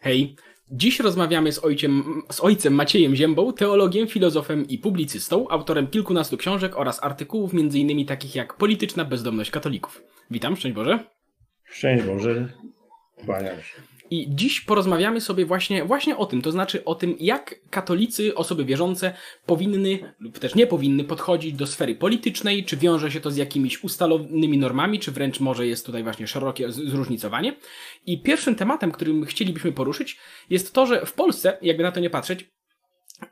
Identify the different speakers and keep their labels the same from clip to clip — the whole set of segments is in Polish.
Speaker 1: Hej, dziś rozmawiamy z, ojciem, z ojcem Maciejem Ziębą, teologiem, filozofem i publicystą, autorem kilkunastu książek oraz artykułów m.in. takich jak Polityczna bezdomność katolików. Witam, szczęść Boże.
Speaker 2: Szczęść Boże, kłaniam się.
Speaker 1: I dziś porozmawiamy sobie właśnie, właśnie o tym, to znaczy o tym, jak katolicy, osoby wierzące powinny lub też nie powinny podchodzić do sfery politycznej, czy wiąże się to z jakimiś ustalonymi normami, czy wręcz może jest tutaj właśnie szerokie zróżnicowanie. I pierwszym tematem, którym chcielibyśmy poruszyć, jest to, że w Polsce, jakby na to nie patrzeć,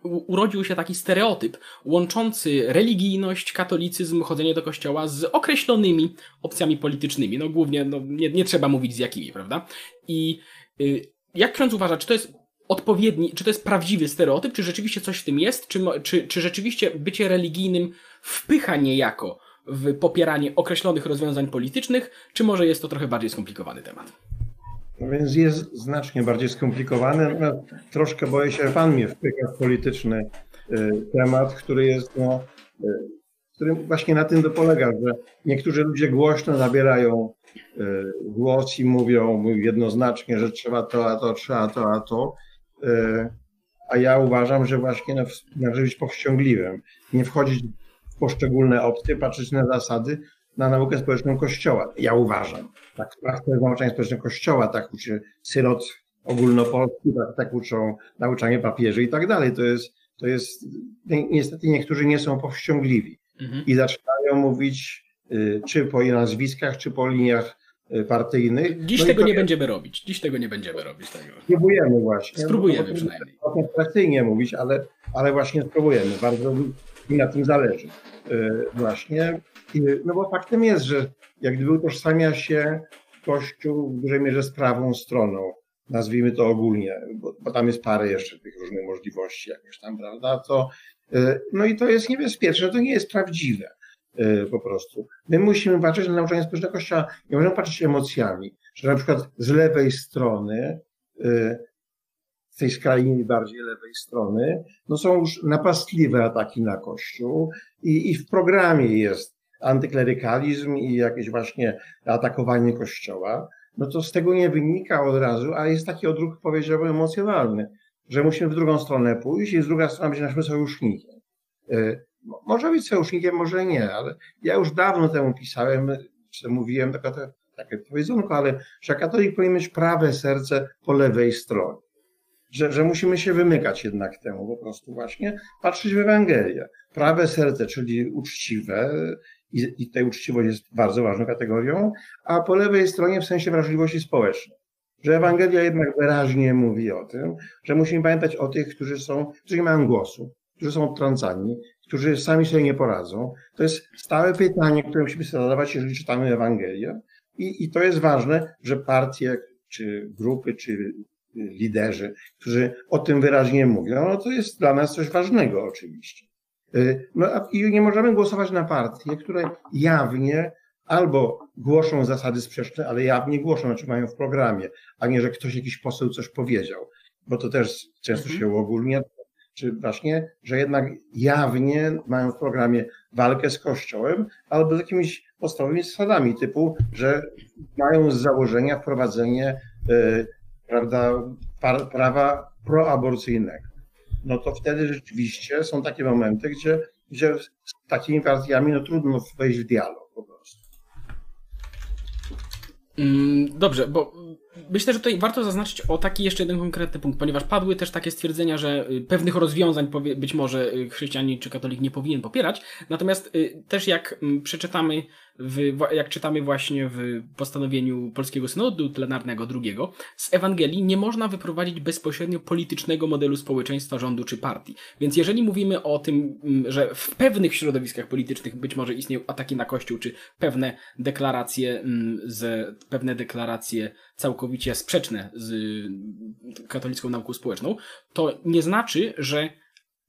Speaker 1: urodził się taki stereotyp łączący religijność, katolicyzm, chodzenie do kościoła z określonymi opcjami politycznymi. No głównie, no, nie, nie trzeba mówić z jakimi, prawda? I jak ksiądz uważa, czy to jest odpowiedni, czy to jest prawdziwy stereotyp, czy rzeczywiście coś w tym jest, czy, czy, czy rzeczywiście bycie religijnym wpycha niejako w popieranie określonych rozwiązań politycznych, czy może jest to trochę bardziej skomplikowany temat?
Speaker 2: No więc jest znacznie bardziej skomplikowany. No, troszkę boję się, że pan mnie wpycha w polityczny y, temat, który jest, no, y, którym właśnie na tym polega, że niektórzy ludzie głośno zabierają y, głos i mówią jednoznacznie, że trzeba to, a to, trzeba to, a to. A ja uważam, że właśnie należy być powściągliwym, nie wchodzić w poszczególne opcje, patrzeć na zasady, na naukę społeczną Kościoła. Ja uważam. Tak, praktyka nauczania społecznego Kościoła, tak uczy synod ogólnopolski, tak, tak uczą nauczanie papieży i tak dalej. To jest, to jest, niestety niektórzy nie są powściągliwi mhm. i zaczynają mówić czy po nazwiskach, czy po liniach y, partyjnych.
Speaker 1: Dziś no tego nie będziemy robić. Dziś tego nie będziemy robić. Tego.
Speaker 2: Spróbujemy właśnie.
Speaker 1: Spróbujemy no, przynajmniej.
Speaker 2: Abstrakcyjnie mówić, ale, ale właśnie spróbujemy. Bardzo mi na tym zależy. Y, właśnie no bo faktem jest, że jak gdyby utożsamia się Kościół w dużej mierze z prawą stroną, nazwijmy to ogólnie, bo, bo tam jest parę jeszcze tych różnych możliwości jakoś tam, prawda, to y, no i to jest niebezpieczne, to nie jest prawdziwe y, po prostu. My musimy patrzeć na nauczanie społeczne Kościoła, nie możemy patrzeć emocjami, że na przykład z lewej strony y, z tej skrajnie bardziej lewej strony, no są już napastliwe ataki na Kościół i, i w programie jest antyklerykalizm i jakieś właśnie atakowanie kościoła, no to z tego nie wynika od razu, a jest taki odruch, powiedziałbym, emocjonalny, że musimy w drugą stronę pójść i z druga strona być naszym sojusznikiem. Może być sojusznikiem, może nie, ale ja już dawno temu pisałem, czy mówiłem takie, takie powiedzonko, ale że katolik powinien mieć prawe serce po lewej stronie. Że, że musimy się wymykać jednak temu, po prostu właśnie patrzeć w Ewangelię. Prawe serce, czyli uczciwe, i, i tutaj uczciwość jest bardzo ważną kategorią, a po lewej stronie w sensie wrażliwości społecznej. Że Ewangelia jednak wyraźnie mówi o tym, że musimy pamiętać o tych, którzy są, którzy nie mają głosu, którzy są odtrącani, którzy sami sobie nie poradzą. To jest stałe pytanie, które musimy sobie zadawać, jeżeli czytamy Ewangelię. I, I to jest ważne, że partie, czy grupy, czy liderzy, którzy o tym wyraźnie mówią, no to jest dla nas coś ważnego oczywiście. Y, no i nie możemy głosować na partie, które jawnie albo głoszą zasady sprzeczne, ale jawnie głoszą, znaczy mają w programie, a nie, że ktoś jakiś poseł coś powiedział, bo to też często mhm. się uogólnia, czy właśnie, że jednak jawnie mają w programie walkę z Kościołem albo z jakimiś podstawowymi zasadami, typu, że mają z założenia wprowadzenie yy, prawda, prawa proaborcyjnego no to wtedy rzeczywiście są takie momenty, gdzie, gdzie z takimi partiami no trudno wejść w dialog po prostu.
Speaker 1: Mm, dobrze, bo myślę, że tutaj warto zaznaczyć o taki jeszcze jeden konkretny punkt, ponieważ padły też takie stwierdzenia, że y, pewnych rozwiązań być może y, chrześcijanin czy katolik nie powinien popierać. Natomiast y, też jak mm, przeczytamy w, jak czytamy właśnie w postanowieniu Polskiego Synodu Plenarnego II, z Ewangelii nie można wyprowadzić bezpośrednio politycznego modelu społeczeństwa, rządu czy partii. Więc jeżeli mówimy o tym, mm, że w pewnych środowiskach politycznych być może istnieją ataki na Kościół, czy pewne deklaracje, mm, z, pewne deklaracje całkowicie sprzeczne z katolicką nauką społeczną, to nie znaczy, że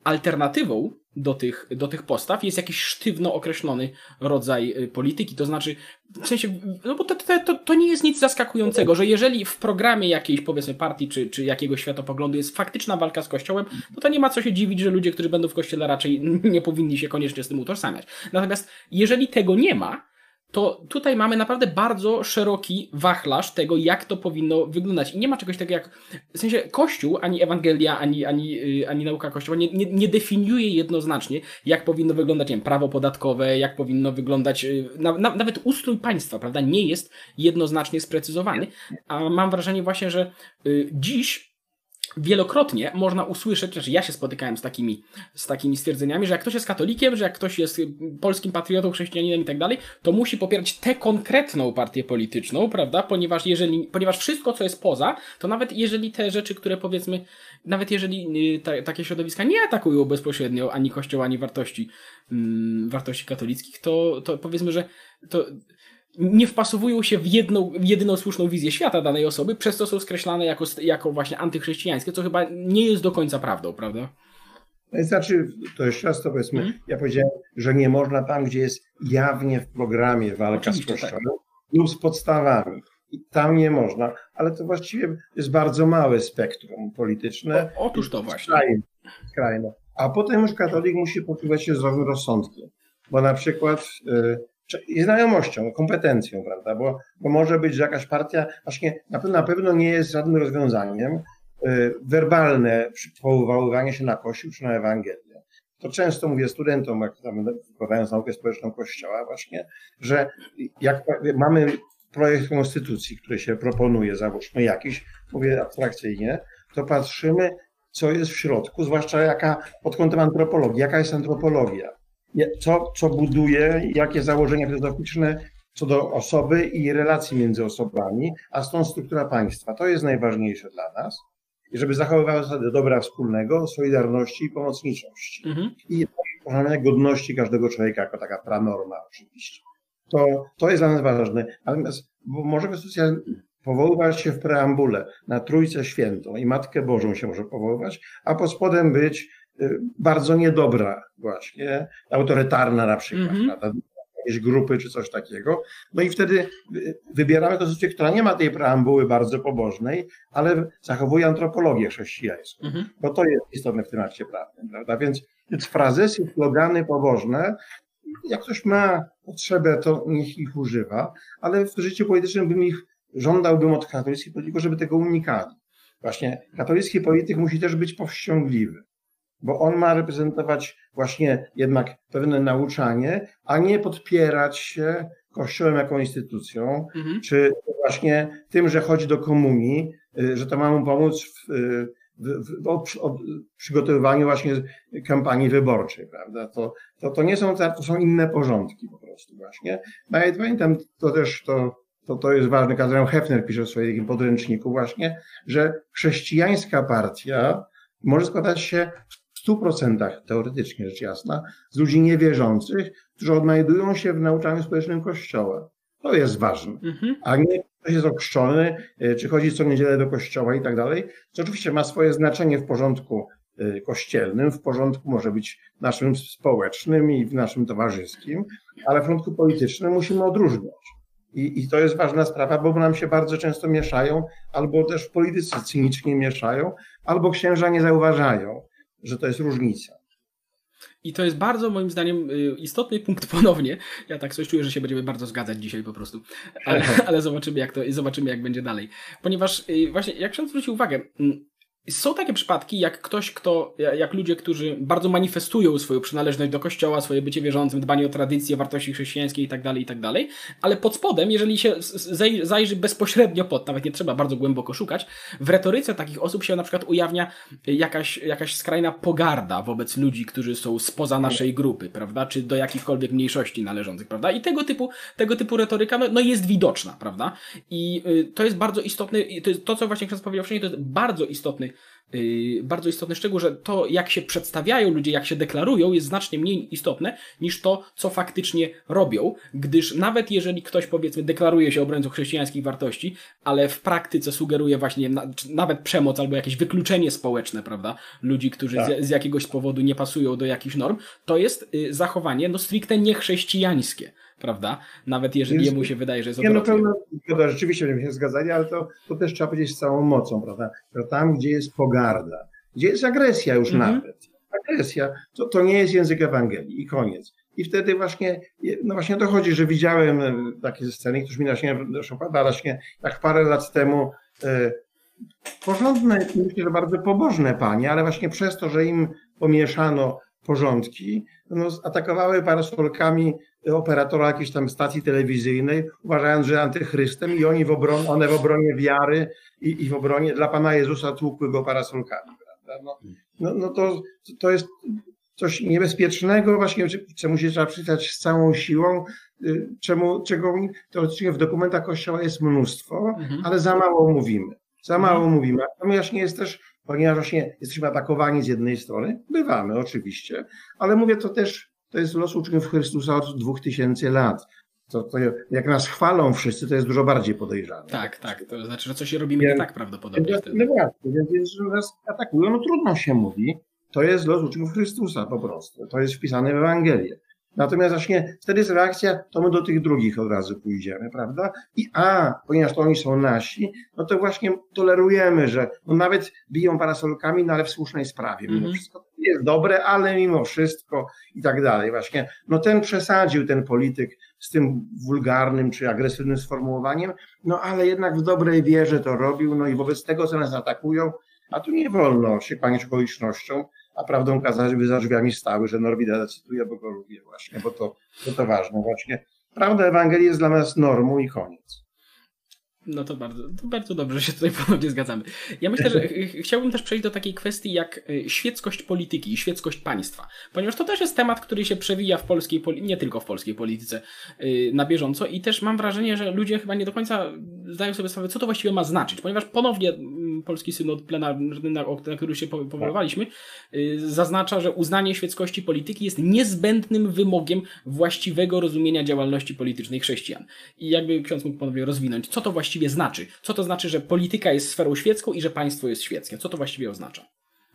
Speaker 1: alternatywą do tych, do tych postaw jest jakiś sztywno określony rodzaj y, polityki. To znaczy, w sensie, no bo to, to, to nie jest nic zaskakującego, że jeżeli w programie jakiejś, powiedzmy, partii czy, czy jakiegoś światopoglądu jest faktyczna walka z Kościołem, no to nie ma co się dziwić, że ludzie, którzy będą w Kościele raczej nie powinni się koniecznie z tym utożsamiać. Natomiast jeżeli tego nie ma, to tutaj mamy naprawdę bardzo szeroki wachlarz tego, jak to powinno wyglądać. I nie ma czegoś takiego jak, w sensie Kościół, ani Ewangelia, ani, ani, y, ani nauka Kościoła nie, nie, nie definiuje jednoznacznie, jak powinno wyglądać nie wiem, prawo podatkowe, jak powinno wyglądać y, na, na, nawet ustrój państwa, prawda, nie jest jednoznacznie sprecyzowany. A mam wrażenie właśnie, że y, dziś wielokrotnie można usłyszeć, że ja się spotykałem z takimi, z takimi stwierdzeniami, że jak ktoś jest katolikiem, że jak ktoś jest polskim patriotą, chrześcijaninem i tak dalej, to musi popierać tę konkretną partię polityczną, prawda? Ponieważ jeżeli, ponieważ wszystko, co jest poza, to nawet jeżeli te rzeczy, które powiedzmy, nawet jeżeli y, ta, takie środowiska nie atakują bezpośrednio ani kościoła, ani wartości, mm, wartości katolickich, to, to powiedzmy, że to nie wpasowują się w, jedną, w jedyną słuszną wizję świata danej osoby, przez to są skreślane jako, jako właśnie antychrześcijańskie, co chyba nie jest do końca prawdą, prawda?
Speaker 2: Znaczy, to jeszcze raz to powiedzmy, hmm? ja powiedziałem, że nie można tam, gdzie jest jawnie w programie walka Oczywiście, z Kościołem tak. lub z podstawami. I tam nie można, ale to właściwie jest bardzo małe spektrum polityczne.
Speaker 1: O, otóż to właśnie.
Speaker 2: Skrajne, skrajne. A potem już katolik musi poczuwać się zdrowym rozsądkiem. Bo na przykład y, znajomością, kompetencją, prawda? Bo, bo może być, że jakaś partia właśnie na na pewno nie jest żadnym rozwiązaniem y, werbalne powoływanie się na Kościół czy na Ewangelię. To często mówię studentom, jak tam wykładając naukę społeczną Kościoła właśnie, że jak mamy projekt konstytucji, który się proponuje, załóżmy jakiś, mówię abstrakcyjnie, to patrzymy, co jest w środku, zwłaszcza jaka pod kątem antropologii, jaka jest antropologia co, co buduje, jakie założenia filozoficzne co do osoby i relacji między osobami, a stąd struktura państwa. To jest najważniejsze dla nas. I żeby zachowywać zasady dobra wspólnego, solidarności i pomocniczości. Mhm. I poszanowania godności każdego człowieka jako taka pranorma oczywiście. To, to jest dla nas ważne. Natomiast może konstytucja powoływać się w preambule na Trójcę Świętą i Matkę Bożą się może powoływać, a pod spodem być bardzo niedobra właśnie, autorytarna na przykład, mm -hmm. jakieś grupy czy coś takiego. No i wtedy wybieramy konstytucję, która nie ma tej preambuły bardzo pobożnej, ale zachowuje antropologię chrześcijańską, mm -hmm. bo to jest istotne w tym akcie prawnym, prawda? Więc, więc frazesy, slogany pobożne, jak ktoś ma potrzebę, to niech ich używa, ale w życiu politycznym bym ich żądałbym od katolickich polityków, żeby tego unikali. Właśnie katolicki polityk musi też być powściągliwy bo on ma reprezentować właśnie jednak pewne nauczanie, a nie podpierać się Kościołem jako instytucją, mhm. czy właśnie tym, że chodzi do komunii, y, że to ma mu pomóc w, y, w, w, w przygotowywaniu właśnie kampanii wyborczej, prawda? To, to, to nie są, to są inne porządki po prostu właśnie. Nawet pamiętam, to też to, to, to jest ważne, Kazałem Hefner pisze w swoim podręczniku właśnie, że chrześcijańska partia może składać się 100% teoretycznie rzecz jasna, z ludzi niewierzących, którzy odnajdują się w nauczaniu społecznym Kościoła. To jest ważne. Mhm. A nie ktoś jest okrzczony, e, czy chodzi co niedzielę do kościoła i tak dalej, co oczywiście ma swoje znaczenie w porządku e, kościelnym, w porządku może być naszym społecznym i w naszym towarzyskim, ale w porządku politycznym musimy odróżniać. I, I to jest ważna sprawa, bo nam się bardzo często mieszają, albo też w polityce cynicznie mieszają, albo księża nie zauważają że to jest różnica.
Speaker 1: I to jest bardzo moim zdaniem y, istotny punkt ponownie. Ja tak coś czuję, że się będziemy bardzo zgadzać dzisiaj po prostu. Ale, ale zobaczymy, jak to zobaczymy, jak będzie dalej. Ponieważ y, właśnie, jak ksiądz zwrócił uwagę, mm, są takie przypadki, jak ktoś, kto, jak ludzie, którzy bardzo manifestują swoją przynależność do kościoła, swoje bycie wierzącym, dbanie o tradycje, wartości chrześcijańskie i tak dalej, i tak ale pod spodem, jeżeli się zajrzy bezpośrednio pod, nawet nie trzeba bardzo głęboko szukać, w retoryce takich osób się na przykład ujawnia jakaś, jakaś skrajna pogarda wobec ludzi, którzy są spoza naszej grupy, prawda, czy do jakichkolwiek mniejszości należących, prawda, i tego typu, tego typu retoryka, no, no jest widoczna, prawda, i y, to jest bardzo istotne, to, jest to co właśnie ksiądz powiedział wcześniej, to jest bardzo istotny bardzo istotny szczegół, że to, jak się przedstawiają ludzie, jak się deklarują, jest znacznie mniej istotne niż to, co faktycznie robią, gdyż nawet jeżeli ktoś, powiedzmy, deklaruje się obrońcą chrześcijańskich wartości, ale w praktyce sugeruje właśnie na, nawet przemoc albo jakieś wykluczenie społeczne, prawda, ludzi, którzy tak. z, z, jakiegoś powodu nie pasują do jakichś norm, to jest y, zachowanie, no stricte niechrześcijańskie prawda? Nawet jeżeli Więc, jemu się wydaje, że jest odwrotnie.
Speaker 2: Nie, no to, rzeczywiście będziemy się zgadzali, ale to, to też trzeba powiedzieć z całą mocą, prawda? To tam, gdzie jest pogarda, gdzie jest agresja już mhm. nawet. Agresja, to, to nie jest język Ewangelii i koniec. i wtedy właśnie, no właśnie dochodzi, że widziałem takie sceny, którzy mi właśnie dopada właśnie, jak parę lat temu porządne, myślę, że bardzo pobożne panie, ale właśnie przez to, że im pomieszano porządki, no, atakowały parasolkami operatora jakiejś tam stacji telewizyjnej, uważając, że antychrystem i oni w obronie, one w obronie wiary i, i w obronie dla Pana Jezusa tłukły go parasolkami. Prawda? No, no, no to, to jest coś niebezpiecznego, właśnie czemu się trzeba przyznać z całą siłą, y, czemu, czego teoretycznie w dokumentach Kościoła jest mnóstwo, mhm. ale za mało mówimy. Za mało mhm. mówimy. A to właśnie jest też, ponieważ właśnie jesteśmy atakowani z jednej strony, bywamy oczywiście, ale mówię to też, to jest los uczniów Chrystusa od dwóch tysięcy lat. To, to, jak nas chwalą wszyscy, to jest dużo bardziej podejrzane.
Speaker 1: Tak, tak. To znaczy, że coś robimy nie tak prawdopodobnie.
Speaker 2: Więc, no właśnie, więc, że nas atakują, no trudno się mówi. To jest los uczniów Chrystusa po prostu. To jest wpisane w Ewangelię. Natomiast właśnie wtedy jest reakcja, to my do tych drugich od razu pójdziemy, prawda? I a, ponieważ to oni są nasi, no to właśnie tolerujemy, że no nawet biją parasolkami, no ale w słusznej sprawie. Mimo mm -hmm. wszystko jest dobre, ale mimo wszystko i tak dalej. Właśnie, no ten przesadził, ten polityk z tym wulgarnym czy agresywnym sformułowaniem, no ale jednak w dobrej wierze to robił, no i wobec tego, co nas atakują, a tu nie wolno się kłaniać okolicznościom, a prawdą kazać by za drzwiami stały, że Norwida cytuje, bo go lubię właśnie, bo to, bo to ważne właśnie. Prawda Ewangelii jest dla nas normą i koniec.
Speaker 1: No to bardzo, to bardzo dobrze, się tutaj ponownie zgadzamy. Ja myślę, że chciałbym też przejść do takiej kwestii jak y, świeckość polityki i świeckość państwa, ponieważ to też jest temat, który się przewija w polskiej, nie tylko w polskiej polityce y, na bieżąco i też mam wrażenie, że ludzie chyba nie do końca zdają sobie sprawę, co to właściwie ma znaczyć, ponieważ ponownie mm, Polski Synod Plenarny, na, na który się powoływaliśmy, y, zaznacza, że uznanie świeckości polityki jest niezbędnym wymogiem właściwego rozumienia działalności politycznej chrześcijan. I jakby ksiądz mógł ponownie rozwinąć, co to właściwie właściwie znaczy? Co to znaczy, że polityka jest sferą świecką i że państwo jest świeckie? Co to właściwie oznacza?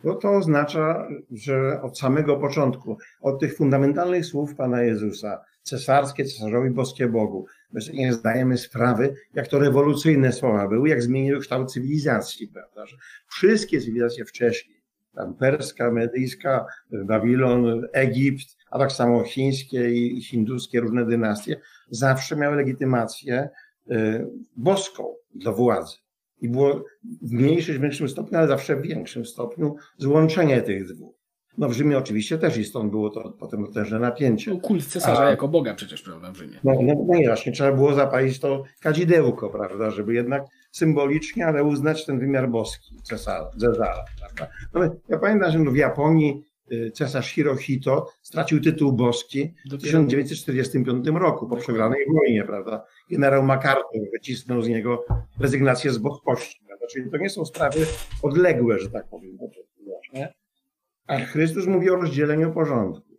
Speaker 2: No to oznacza, że od samego początku, od tych fundamentalnych słów Pana Jezusa, cesarskie, cesarzowi boskie Bogu, my sobie nie zdajemy sprawy, jak to rewolucyjne słowa były, jak zmieniły kształt cywilizacji, prawda? Że wszystkie cywilizacje wcześniej, tam perska, medyjska, Babilon, Egipt, a tak samo chińskie i hinduskie, różne dynastie, zawsze miały legitymację boską do władzy. I było w mniejszym, większym stopniu, ale zawsze w większym stopniu złączenie tych dwóch. No w Rzymie oczywiście też i stąd było to potem potężne napięcie.
Speaker 1: No, kult cesarza A, jako Boga przecież, prawda, w Rzymie.
Speaker 2: No, no, no nie, właśnie trzeba było zapalić to kadzidełko, prawda, żeby jednak symbolicznie, ale uznać ten wymiar boski cesarza, Cezara, prawda. No, ja pamiętam, że w Japonii Y, cesarz Hirohito stracił tytuł boski w 1945 roku po przegranej wojnie, prawda? Generał MacArthur wycisnął z niego rezygnację z boskości, prawda? Czyli to nie są sprawy odległe, że tak powiem. A Chrystus mówi o rozdzieleniu porządku.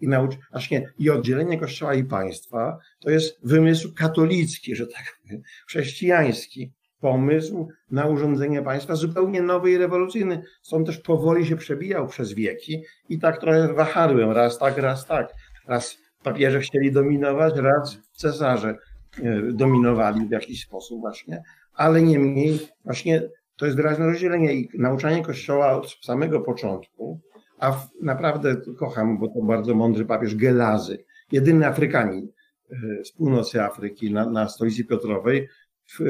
Speaker 2: I, naucz, właśnie, I oddzielenie Kościoła i państwa to jest wymysł katolicki, że tak powiem, chrześcijański pomysł na urządzenie państwa zupełnie nowy i rewolucyjny. Stąd też powoli się przebijał przez wieki i tak trochę wahadłem, raz tak, raz tak. Raz papieże chcieli dominować, raz cesarze e, dominowali w jakiś sposób właśnie, ale niemniej właśnie to jest wyraźne rozdzielenie i nauczanie Kościoła od samego początku, a w, naprawdę kocham, bo to bardzo mądry papież Gelazy, jedyny Afrykanin e, z północy Afryki na, na stolicy Piotrowej, w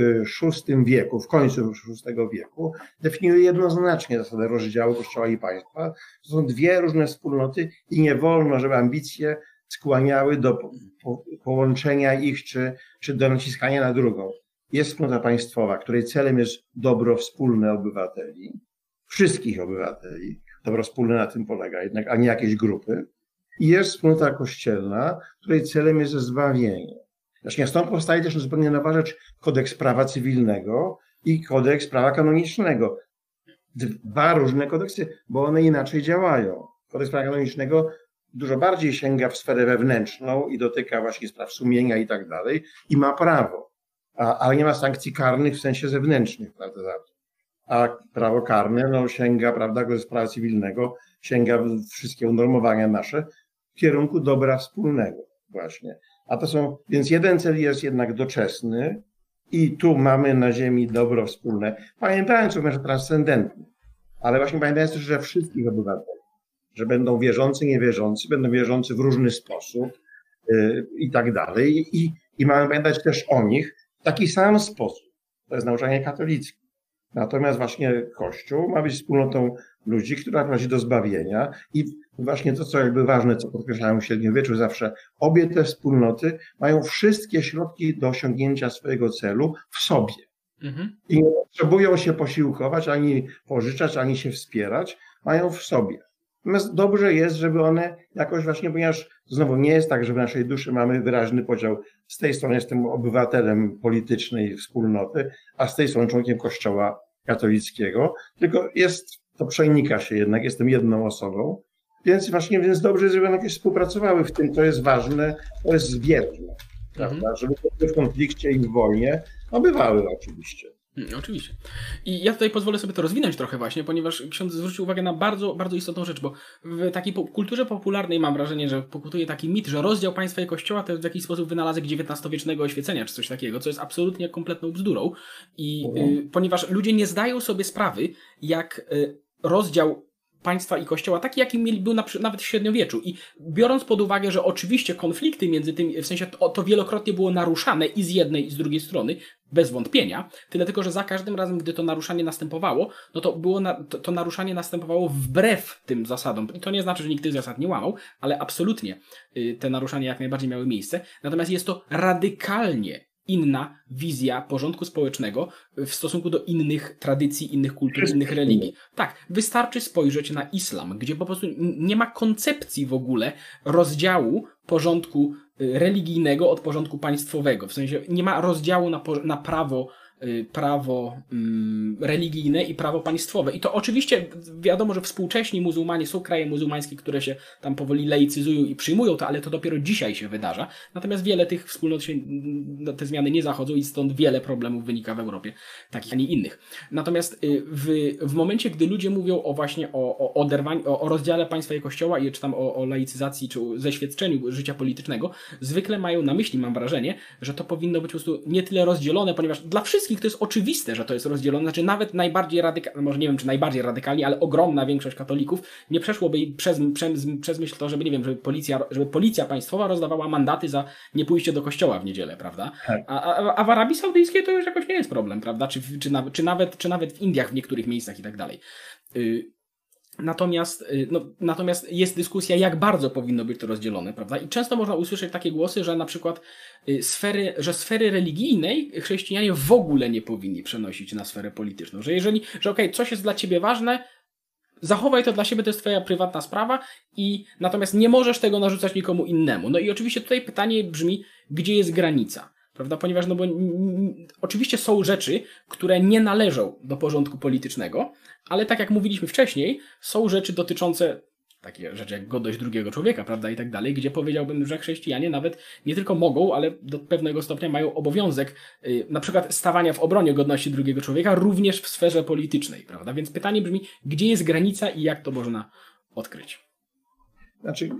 Speaker 2: VI wieku, w końcu VI wieku, definiuje jednoznacznie zasadę rozdziału Kościoła i państwa. To są dwie różne wspólnoty i nie wolno, żeby ambicje skłaniały do połączenia ich czy, czy do naciskania na drugą. Jest wspólnota państwowa, której celem jest dobro wspólne obywateli, wszystkich obywateli. Dobro wspólne na tym polega jednak, a nie jakieś grupy. I jest wspólnota kościelna, której celem jest zbawienie. Właśnie stąd powstaje też zupełnie nowa rzecz, kodeks prawa cywilnego i kodeks prawa kanonicznego. Dwa różne kodeksy, bo one inaczej działają. Kodeks prawa kanonicznego dużo bardziej sięga w sferę wewnętrzną i dotyka właśnie spraw sumienia i tak dalej i ma prawo, a, ale nie ma sankcji karnych w sensie zewnętrznych, prawda. A prawo karne no, sięga, prawda, kodeks prawa cywilnego, sięga wszystkie unormowania nasze w kierunku dobra wspólnego właśnie. A to są, więc jeden cel jest jednak doczesny i tu mamy na ziemi dobro wspólne, pamiętając również transcendentny, ale właśnie pamiętając też, że wszystkich obywateli, że będą wierzący, niewierzący, będą wierzący w różny sposób yy, i tak dalej. I, I mamy pamiętać też o nich w taki sam sposób. To jest nauczanie katolickie. Natomiast właśnie Kościół ma być wspólnotą ludzi, która prowadzi do zbawienia i właśnie to, co jakby ważne, co podkreślają w średniowieczu zawsze, obie te wspólnoty mają wszystkie środki do osiągnięcia swojego celu w sobie. Mhm. I nie potrzebują się posiłkować, ani pożyczać, ani się wspierać, mają w sobie. Natomiast dobrze jest, żeby one jakoś właśnie, ponieważ znowu nie jest tak, że w naszej duszy mamy wyraźny podział. Z tej strony jestem obywatelem politycznej wspólnoty, a z tej strony członkiem Kościoła katolickiego, tylko jest, to przenika się jednak, jestem jedną osobą. Więc właśnie, więc dobrze, żeby one współpracowały w tym, to jest ważne, to jest prawda? Mhm. Żeby w konflikcie i w wojnie obywały oczywiście.
Speaker 1: Mm, oczywiście. I ja tutaj pozwolę sobie to rozwinąć trochę właśnie, ponieważ ksiądz zwrócił uwagę na bardzo, bardzo istotną rzecz, bo w takiej kulturze popularnej mam wrażenie, że pokutuje taki mit, że rozdział państwa i kościoła to jest w jakiś sposób wynalazek XIX-wiecznego oświecenia, czy coś takiego, co jest absolutnie kompletną bzdurą. I y, ponieważ ludzie nie zdają sobie sprawy, jak y, rozdział państwa i kościoła, taki jaki mieli, był na, nawet w średniowieczu. I biorąc pod uwagę, że oczywiście konflikty między tym, w sensie to, to, wielokrotnie było naruszane i z jednej i z drugiej strony, bez wątpienia, tyle tylko, że za każdym razem, gdy to naruszanie następowało, no to było na, to, to naruszanie następowało wbrew tym zasadom. I to nie znaczy, że nikt tych zasad nie łamał, ale absolutnie y, te naruszania jak najbardziej miały miejsce. Natomiast jest to radykalnie inna wizja porządku społecznego w stosunku do innych tradycji, innych kultur, innych religii. Tak, wystarczy spojrzeć na islam, gdzie po prostu nie ma koncepcji w ogóle rozdziału porządku y, religijnego od porządku państwowego. W sensie nie ma rozdziału na, na prawo prawo mm, religijne i prawo państwowe. I to oczywiście wiadomo, że współcześni muzułmanie są kraje muzułmańskie, które się tam powoli laicyzują i przyjmują to, ale to dopiero dzisiaj się wydarza. Natomiast wiele tych wspólnot się, mm, te zmiany nie zachodzą i stąd wiele problemów wynika w Europie, takich, a nie innych. Natomiast y, w, w momencie, gdy ludzie mówią o właśnie o, o o, o rozdziale państwa i kościoła, i czy tam o, o laicyzacji, czy zeświadczeniu życia politycznego, zwykle mają na myśli, mam wrażenie, że to powinno być po prostu nie tyle rozdzielone, ponieważ dla wszystkich wszystkich to jest oczywiste, że to jest rozdzielone. Znaczy nawet najbardziej radykalnie, może nie wiem czy najbardziej radykalnie, ale ogromna większość katolików nie przeszłoby przez, przez, przez myśl to, żeby nie wiem, żeby policja, żeby policja państwowa rozdawała mandaty za nie pójście do kościoła w niedzielę, prawda? Tak. A, a, a w Arabii Saudyjskiej to już jakoś nie jest problem, prawda? Czy, czy, nawet, czy, nawet, czy nawet w Indiach w niektórych miejscach i tak dalej. Y, Natomiast, y, no, natomiast jest dyskusja, jak bardzo powinno być to rozdzielone, prawda? I często można usłyszeć takie głosy, że na przykład y, sfery, że sfery religijnej chrześcijanie w ogóle nie powinni przenosić na sferę polityczną. Że jeżeli, że okej, okay, coś jest dla ciebie ważne, zachowaj to dla siebie, to jest twoja prywatna sprawa i natomiast nie możesz tego narzucać nikomu innemu. No i oczywiście tutaj pytanie brzmi, gdzie jest granica? Prawda? Ponieważ, no bo oczywiście są rzeczy, które nie należą do porządku politycznego, ale tak jak mówiliśmy wcześniej, są rzeczy dotyczące takie rzeczy jak godność drugiego człowieka, prawda, i tak dalej, gdzie powiedziałbym, że chrześcijanie nawet nie tylko mogą, ale do pewnego stopnia mają obowiązek yy, na przykład stawania w obronie godności drugiego człowieka również w sferze politycznej, prawda? Więc pytanie brzmi, gdzie jest granica i jak to można odkryć?
Speaker 2: Znaczy,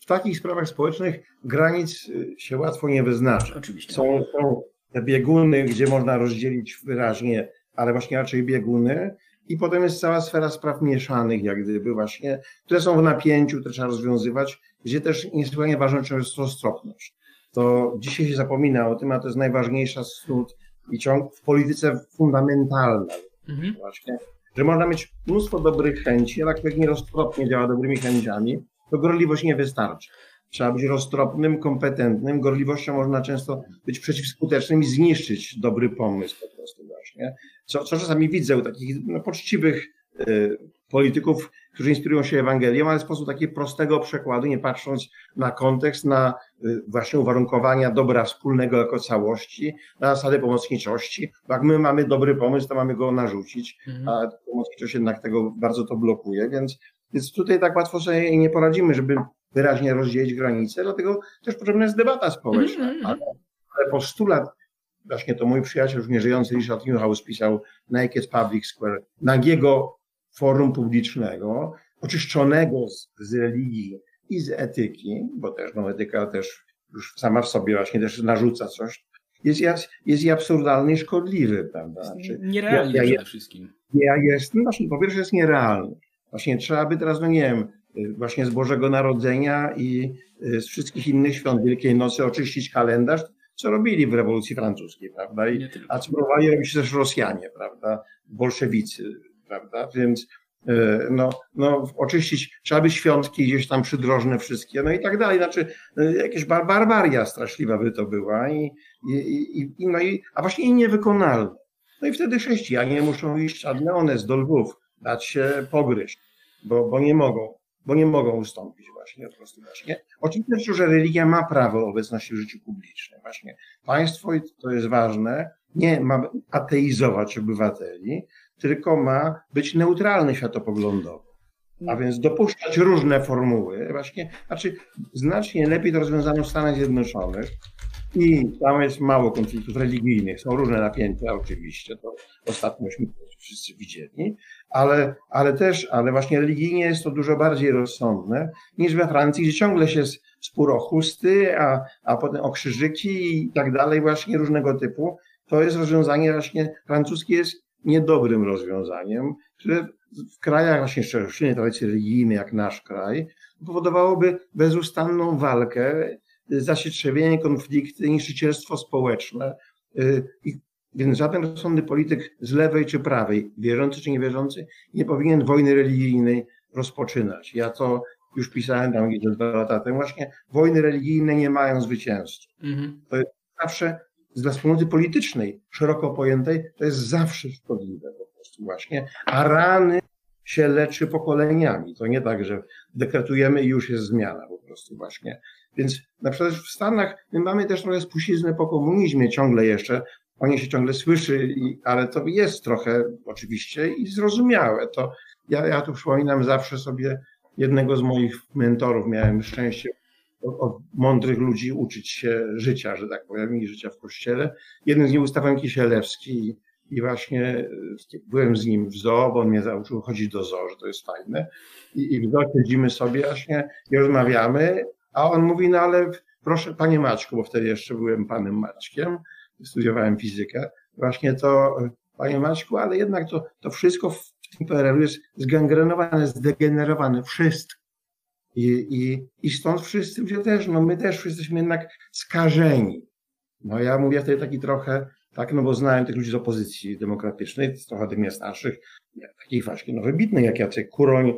Speaker 2: w takich sprawach społecznych granic y, się łatwo nie wyznaczy.
Speaker 1: Oczywiście.
Speaker 2: Są, są te bieguny, gdzie można rozdzielić wyraźnie, ale właśnie raczej bieguny, i potem jest cała sfera spraw mieszanych, jak gdyby właśnie, które są w napięciu, które trzeba rozwiązywać, gdzie też niesłychanie ważna jest roztropność. To dzisiaj się zapomina o tym, a to jest najważniejsza snut i ciąg w polityce fundamentalna. Mhm. Właśnie, że można mieć mnóstwo dobrych chęci, ale jak człowiek nieroztropnie działa dobrymi chęciami, to gorliwość nie wystarczy. Trzeba być roztropnym, kompetentnym. Gorliwością można często być przeciwskutecznym i zniszczyć dobry pomysł po prostu właśnie. Co, co czasami widzę u takich no, poczciwych y, polityków, którzy inspirują się Ewangelią, ale w sposób takiego prostego przekładu, nie patrząc na kontekst, na y, właśnie uwarunkowania dobra wspólnego jako całości, na zasady pomocniczości. Bo jak my mamy dobry pomysł, to mamy go narzucić, mhm. a pomocniczość jednak tego bardzo to blokuje, więc, więc tutaj tak łatwo sobie nie poradzimy, żeby wyraźnie rozdzielić granice, dlatego też potrzebna jest debata społeczna. Mm -hmm. ale, ale postulat, właśnie to mój przyjaciel, już nieżyjący Richard Newhouse pisał Naked Public Square, nagiego forum publicznego, oczyszczonego z, z religii i z etyki, bo też no, etyka też już sama w sobie właśnie też narzuca coś, jest, jest i absurdalny i szkodliwy, prawda?
Speaker 1: Znaczy, nierealny ja, ja, przede wszystkim.
Speaker 2: Ja jestem, właśnie po pierwsze jest nierealny. Właśnie trzeba by teraz, no nie wiem, właśnie z Bożego Narodzenia i z wszystkich innych świąt Wielkiej Nocy oczyścić kalendarz, co robili w rewolucji francuskiej, prawda? I, a co próbowali robić też Rosjanie, prawda? Bolszewicy, prawda? Więc e, no, no, oczyścić, trzeba by świątki gdzieś tam przydrożne wszystkie, no i tak dalej. Znaczy, jakieś bar barbaria straszliwa by to była, i, i, i, no i, a właśnie i niewykonalne. No i wtedy chrześcijanie muszą iść ad leones do Lwów, dać się pogryźć, bo, bo nie mogą bo nie mogą ustąpić właśnie po prostu właśnie. Oczywiście, że religia ma prawo obecności w życiu publicznym. Właśnie państwo, i to jest ważne, nie ma ateizować obywateli, tylko ma być neutralny światopoglądowo. A więc dopuszczać różne formuły, właśnie, znaczy znacznie lepiej to rozwiązano w Stanach Zjednoczonych, i tam jest mało konfliktów religijnych, są różne napięcia oczywiście, to ostatniośmy wszyscy widzieli, ale, ale też, ale właśnie religijnie jest to dużo bardziej rozsądne niż we Francji, gdzie ciągle się spór o chusty, a, a potem o krzyżyki i tak dalej, właśnie różnego typu. To jest rozwiązanie właśnie francuskie jest niedobrym rozwiązaniem, które w krajach właśnie szczególnie tradycji religijnej, jak nasz kraj, powodowałoby bezustanną walkę zasietrzewienie, konflikty, niszczycielstwo społeczne. Y, I, więc żaden rozsądny polityk z lewej czy prawej, wierzący czy niewierzący, nie powinien wojny religijnej rozpoczynać. Ja to już pisałem tam gdzieś dwa lata temu. Właśnie wojny religijne nie mają zwycięzców. Mhm. To jest zawsze dla wspólnoty politycznej, szeroko pojętej, to jest zawsze szkodliwe po prostu właśnie. A rany się leczy pokoleniami. To nie tak, że dekretujemy i już jest zmiana po prostu właśnie. Więc na przykład w Stanach my mamy też trochę spuściznę po komunizmie ciągle jeszcze, o niej się ciągle słyszy, ale to jest trochę oczywiście i zrozumiałe. To ja, ja tu przypominam zawsze sobie jednego z moich mentorów, miałem szczęście od, mądrych ludzi uczyć się życia, że tak powiem, i życia w kościele. Jeden z nich był Stefan Kisielewski i właśnie e, byłem z nim w zoo, bo on mnie nauczył chodzić do zoo, że to jest fajne. I, i w zoo siedzimy sobie właśnie i rozmawiamy, a on mówi, no ale proszę, panie Maćku, bo wtedy jeszcze byłem panem Maćkiem, studiowałem fizykę, właśnie to, panie Maćku, ale jednak to, to wszystko w tym PRL-u jest zgangrenowane, zdegenerowane, wszystko. I, i, I stąd wszyscy ludzie też, no my też jesteśmy jednak skażeni. No ja mówię wtedy taki trochę, tak, no bo znałem tych ludzi z opozycji demokratycznej, trochę tych mnie starszych, takich właśnie no wybitnych, jak Jacek Kuroń,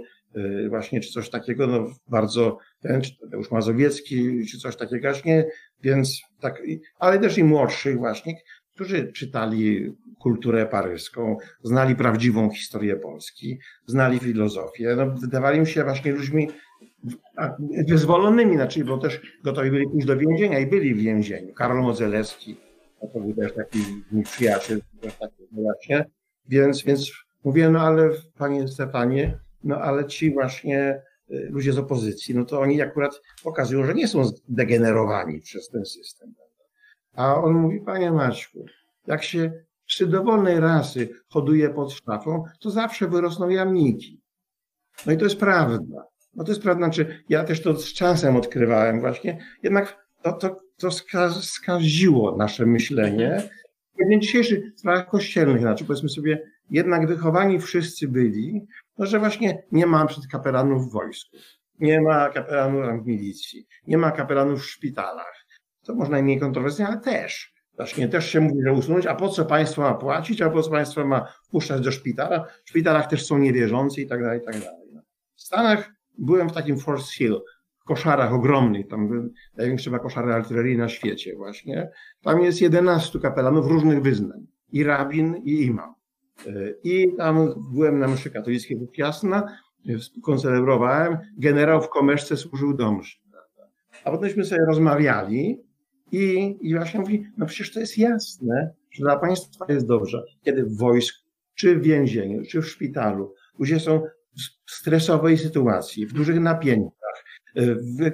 Speaker 2: właśnie, czy coś takiego, no bardzo, ten, czy Tadeusz Mazowiecki, czy coś takiego właśnie, więc tak, ale też i młodszych właśnie, którzy czytali kulturę paryską, znali prawdziwą historię Polski, znali filozofię, no, wydawali mi się właśnie ludźmi wyzwolonymi, znaczy, bo też gotowi byli pójść do więzienia i byli w więzieniu. Karol Modzelewski, to był też taki mój przyjaciel, taki właśnie, więc, więc mówię, no ale panie Stefanie, no ale ci właśnie y, ludzie z opozycji, no to oni akurat pokazują, że nie są zdegenerowani przez ten system. A on mówi, panie Maćku, jak się przy dowolnej rasy hoduje pod szafą, to zawsze wyrosną jamniki. No i to jest prawda. No to jest prawda, znaczy ja też to z czasem odkrywałem właśnie, jednak to, to, to skaziło nasze myślenie. W dzisiejszych sprawach kościelnych, znaczy powiedzmy sobie, jednak wychowani wszyscy byli, no, że właśnie nie ma przed kapelanów w wojsku, nie ma kapelanów w milicji, nie ma kapelanów w szpitalach. To można najmniej kontrowersyjnie, ale też. Właśnie też się mówi, że usunąć, a po co państwo ma płacić, a po co państwo ma wpuszczać do szpitala. W szpitalach też są niewierzący i tak dalej, i tak dalej. W Stanach byłem w takim Force Hill, w koszarach ogromnych, tam największe chyba koszary artylerii na świecie właśnie. Tam jest 11 kapelanów różnych wyznań. I rabin, i imam. I tam byłem na mszy katolickiej do Jasna, koncelebrowałem, generał w komeszce służył do mszy. A potemśmy sobie rozmawiali i, i właśnie mówi, no przecież to jest jasne, że dla państwa jest dobrze, kiedy w wojsku, czy w więzieniu, czy w szpitalu ludzie są w stresowej sytuacji, w dużych napięciach, w,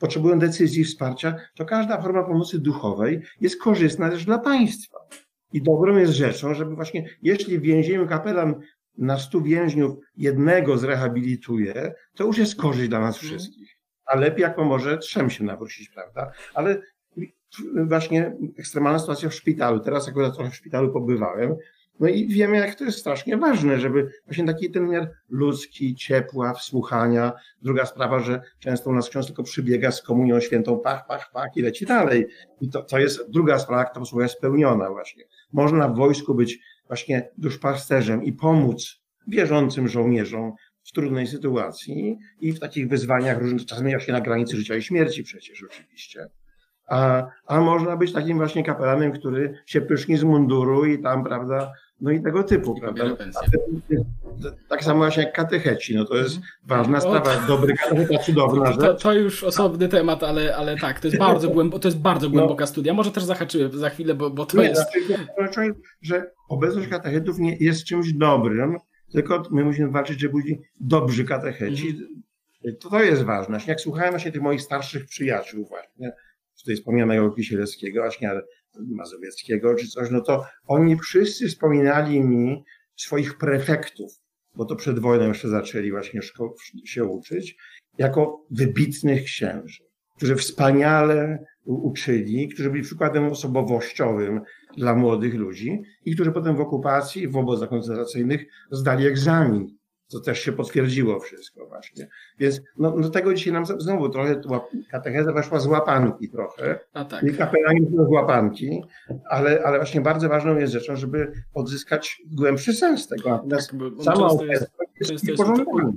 Speaker 2: potrzebują decyzji, wsparcia, to każda forma pomocy duchowej jest korzystna też dla państwa. I dobrą jest rzeczą, żeby właśnie, jeśli w więzieniu kapelan na stu więźniów jednego zrehabilituje, to już jest korzyść dla nas wszystkich. A lepiej jak pomoże trzem się nawrócić, prawda? Ale właśnie ekstremalna sytuacja w szpitalu. Teraz akurat trochę w szpitalu pobywałem. No i wiemy, jak to jest strasznie ważne, żeby właśnie taki ten wymiar ludzki, ciepła, wsłuchania. Druga sprawa, że często u nas ksiądz tylko przybiega z komunią świętą, pach, pach, pach i leci dalej. I to, to jest druga sprawa, ta posługa jest spełniona właśnie. Można w wojsku być właśnie duszpasterzem i pomóc wierzącym żołnierzom w trudnej sytuacji i w takich wyzwaniach różnych, czasem się na granicy życia i śmierci przecież oczywiście. A, a można być takim właśnie kapelanem, który się pyszni z munduru i tam, prawda, no i tego typu, prawda. Tak samo właśnie jak katecheci, no to jest mhm. ważna sprawa. Dobry katecheta, cudowna
Speaker 1: rzecz. To, to, już osobny temat, ale, ale tak, to jest bardzo, głębo, to jest bardzo no. głęboka no. studia. Może też zahaczyłem za chwilę, bo, bo to nie, jest...
Speaker 2: Znaczy, że obecność katechetów nie jest czymś dobrym, tylko my musimy walczyć, żeby byli dobrzy katecheci. Mhm. To, to jest ważne. Jak słuchałem właśnie tych moich starszych przyjaciół właśnie, tutaj wspomnianego Kisielewskiego, właśnie Mazowieckiego czy coś, no to oni wszyscy wspominali mi swoich prefektów, bo to przed wojną jeszcze zaczęli właśnie się uczyć, jako wybitnych księży, którzy wspaniale uczyli, którzy byli przykładem osobowościowym dla młodych ludzi i którzy potem w okupacji, w obozach koncentracyjnych zdali egzamin to też się potwierdziło wszystko właśnie. Więc no, do no tego dzisiaj nam znowu trochę katecheza weszła z łapanki trochę. A tak. I kapelani z łapanki, ale, ale właśnie bardzo ważną jest rzeczą, żeby odzyskać głębszy sens tego. Natomiast tak, sama jest,
Speaker 1: często jest,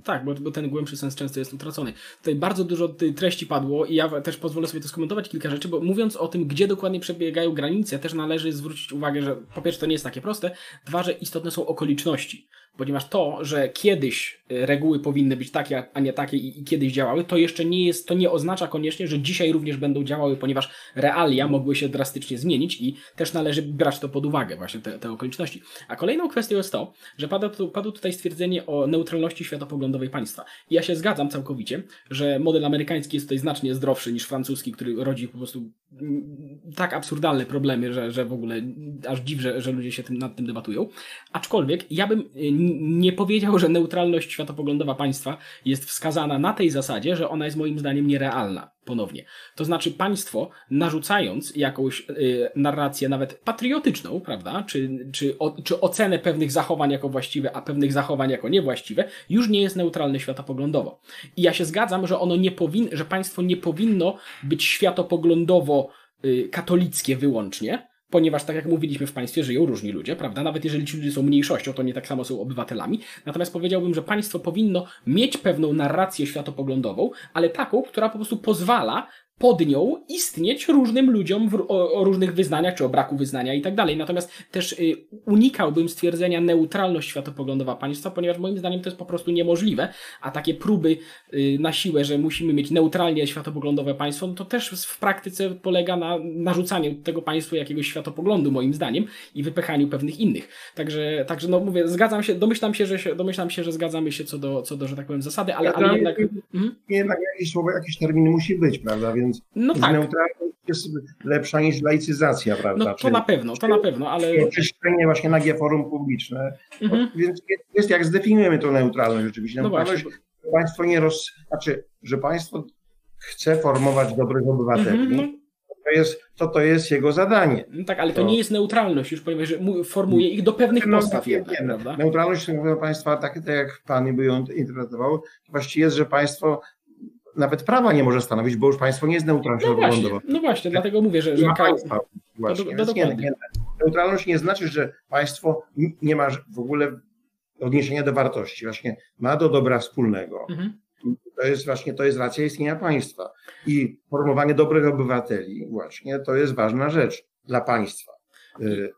Speaker 1: tak, bo, bo, ten głębszy sens często jest utracony. Tutaj bardzo dużo treści padło i ja też pozwolę sobie to skomentować kilka rzeczy, bo mówiąc o tym, gdzie dokładnie przebiegają granice, też należy zwrócić uwagę, że po pierwsze to nie jest takie proste, dwa, że istotne są okoliczności ponieważ to, że kiedyś y, reguły powinny być takie, a nie takie i, i, kiedyś działały, to jeszcze nie jest, to nie oznacza koniecznie, że dzisiaj również będą działały, ponieważ realia mogły się drastycznie zmienić i też należy brać to pod uwagę, właśnie te, te okoliczności. A kolejną kwestią jest to, że padło, padło tutaj stwierdzenie o neutralności światopoglądowej państwa. I ja się zgadzam całkowicie, że model amerykański jest tutaj znacznie zdrowszy niż francuski, który rodzi po prostu mm, tak absurdalne problemy, że, że w ogóle aż dziw, że, że ludzie się tym, nad tym debatują. Aczkolwiek ja bym y, nie powiedział, że neutralność światopoglądowa państwa jest wskazana na tej zasadzie, że ona jest moim zdaniem nierealna. Ponownie. To znaczy państwo narzucając jakąś y, narrację nawet patriotyczną, prawda, czy, czy, o, czy ocenę pewnych zachowań jako właściwe, a pewnych zachowań jako niewłaściwe, już nie jest neutralne światopoglądowo. I ja się zgadzam, że ono nie powinno, że państwo nie powinno być światopoglądowo y, katolickie wyłącznie, ponieważ tak jak mówiliśmy w państwie żyją różni ludzie, prawda? Nawet jeżeli ci ludzie są mniejszością, to nie tak samo są obywatelami. Natomiast powiedziałbym, że państwo powinno mieć pewną narrację światopoglądową, ale taką, która po prostu pozwala pod nią istnieć różnym ludziom w, o, o, różnych wyznaniach, czy o braku wyznania i tak dalej. Natomiast też y, unikałbym stwierdzenia neutralność światopoglądowa państwa, ponieważ moim zdaniem to jest po prostu niemożliwe, a takie próby y, na siłę, że musimy mieć neutralnie światopoglądowe państwo, no to też w praktyce polega na narzucaniu tego państwu jakiegoś światopoglądu, moim zdaniem, i wypychaniu pewnych innych. Także, także no mówię, zgadzam się, domyślam się, że się, domyślam się, że zgadzamy się co do, co do że tak powiem, zasady, ale, ale jednak...
Speaker 2: Mhm. Jednak jakieś słowo, jakiś termin musi być, prawda? Więc więc no tak. neutralność jest lepsza niż laicyzacja, prawda?
Speaker 1: No to na pewno, to na pewno, ale...
Speaker 2: Oczyszczenie właśnie nagie forum publiczne, mhm. więc jest jak zdefiniujemy tą neutralność rzeczywiście. No neutralność, no państwo nie roz... Znaczy, że państwo chce formować dobrych obywateli, mhm, no. to, jest, to to jest jego zadanie.
Speaker 1: No tak, ale to, to, nie jest neutralność już, ponieważ formuje ich do pewnych no, postaw nie, jednak, nie, prawda?
Speaker 2: Neutralność, proszę Państwa, tak, tak jak Pan by ją interpretował, właściwie jest, że państwo nawet prawa nie może stanowić, bo już państwo nie jest neutralne.
Speaker 1: No właśnie, no właśnie, dlatego mówię, że... że
Speaker 2: ma państwa właśnie. No, nie, nie, neutralność nie znaczy, że państwo nie ma w ogóle odniesienia do wartości. Właśnie ma do dobra wspólnego. Mhm. To jest właśnie, to jest racja istnienia państwa. I formowanie dobrych obywateli właśnie to jest ważna rzecz dla państwa. Y,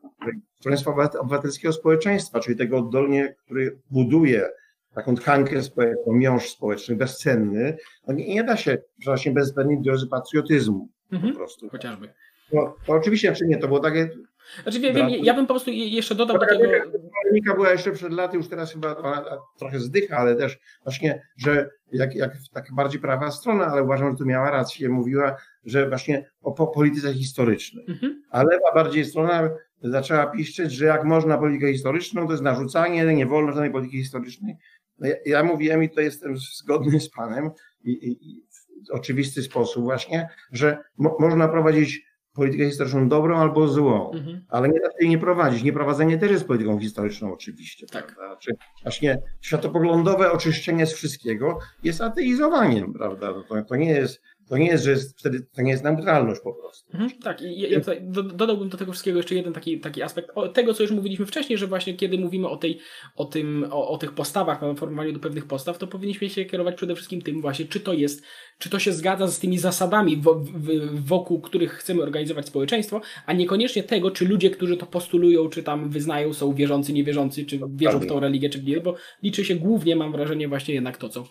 Speaker 2: obywatelskiego społeczeństwa, czyli tego oddolnie, który buduje taką tkankę społeczną, miąższ społeczny, bezcenny, no nie, nie da się właśnie bezcennie drodzy patriotyzmu mhm. po prostu.
Speaker 1: Chociażby.
Speaker 2: No, to oczywiście, czy nie, to było takie...
Speaker 1: Znaczy, wiem, wiem, ja bym po prostu jeszcze dodał do tego...
Speaker 2: Polemika była jeszcze przed laty, już teraz chyba trochę zdycha, ale też właśnie, że jak, jak tak bardziej prawa strona, ale uważam, że tu miała rację, mówiła, że właśnie o po polityce historycznej. Mhm. A lewa bardziej strona zaczęła piszczeć, że jak można politykę historyczną, to jest narzucanie, nie wolno żadnej polityki historycznej. No ja, ja mówiłem i to jestem zgodny z Panem i, i, i w oczywisty sposób właśnie, że mo, można prowadzić politykę historyczną dobrą albo złą, mhm. ale nie da się jej nie prowadzić. Nieprowadzenie też jest polityką historyczną oczywiście. Tak. Prawda? Czy właśnie światopoglądowe oczyszczenie z wszystkiego jest ateizowaniem, prawda? No to, to nie jest to nie jest, że jest, wtedy to nie jest neutralność po prostu.
Speaker 1: Mhm, tak, i ja tutaj dodałbym do tego wszystkiego jeszcze jeden taki, taki aspekt. O, tego, co już mówiliśmy wcześniej, że właśnie kiedy mówimy o, tej, o, tym, o, o tych postawach, o formowaniu do pewnych postaw, to powinniśmy się kierować przede wszystkim tym właśnie, czy to jest, czy to się zgadza z tymi zasadami, wokół których chcemy organizować społeczeństwo, a niekoniecznie tego, czy ludzie, którzy to postulują, czy tam wyznają, są wierzący, niewierzący, czy wierzą w tą religię, czy nie, bo liczy się głównie, mam wrażenie, właśnie jednak to, co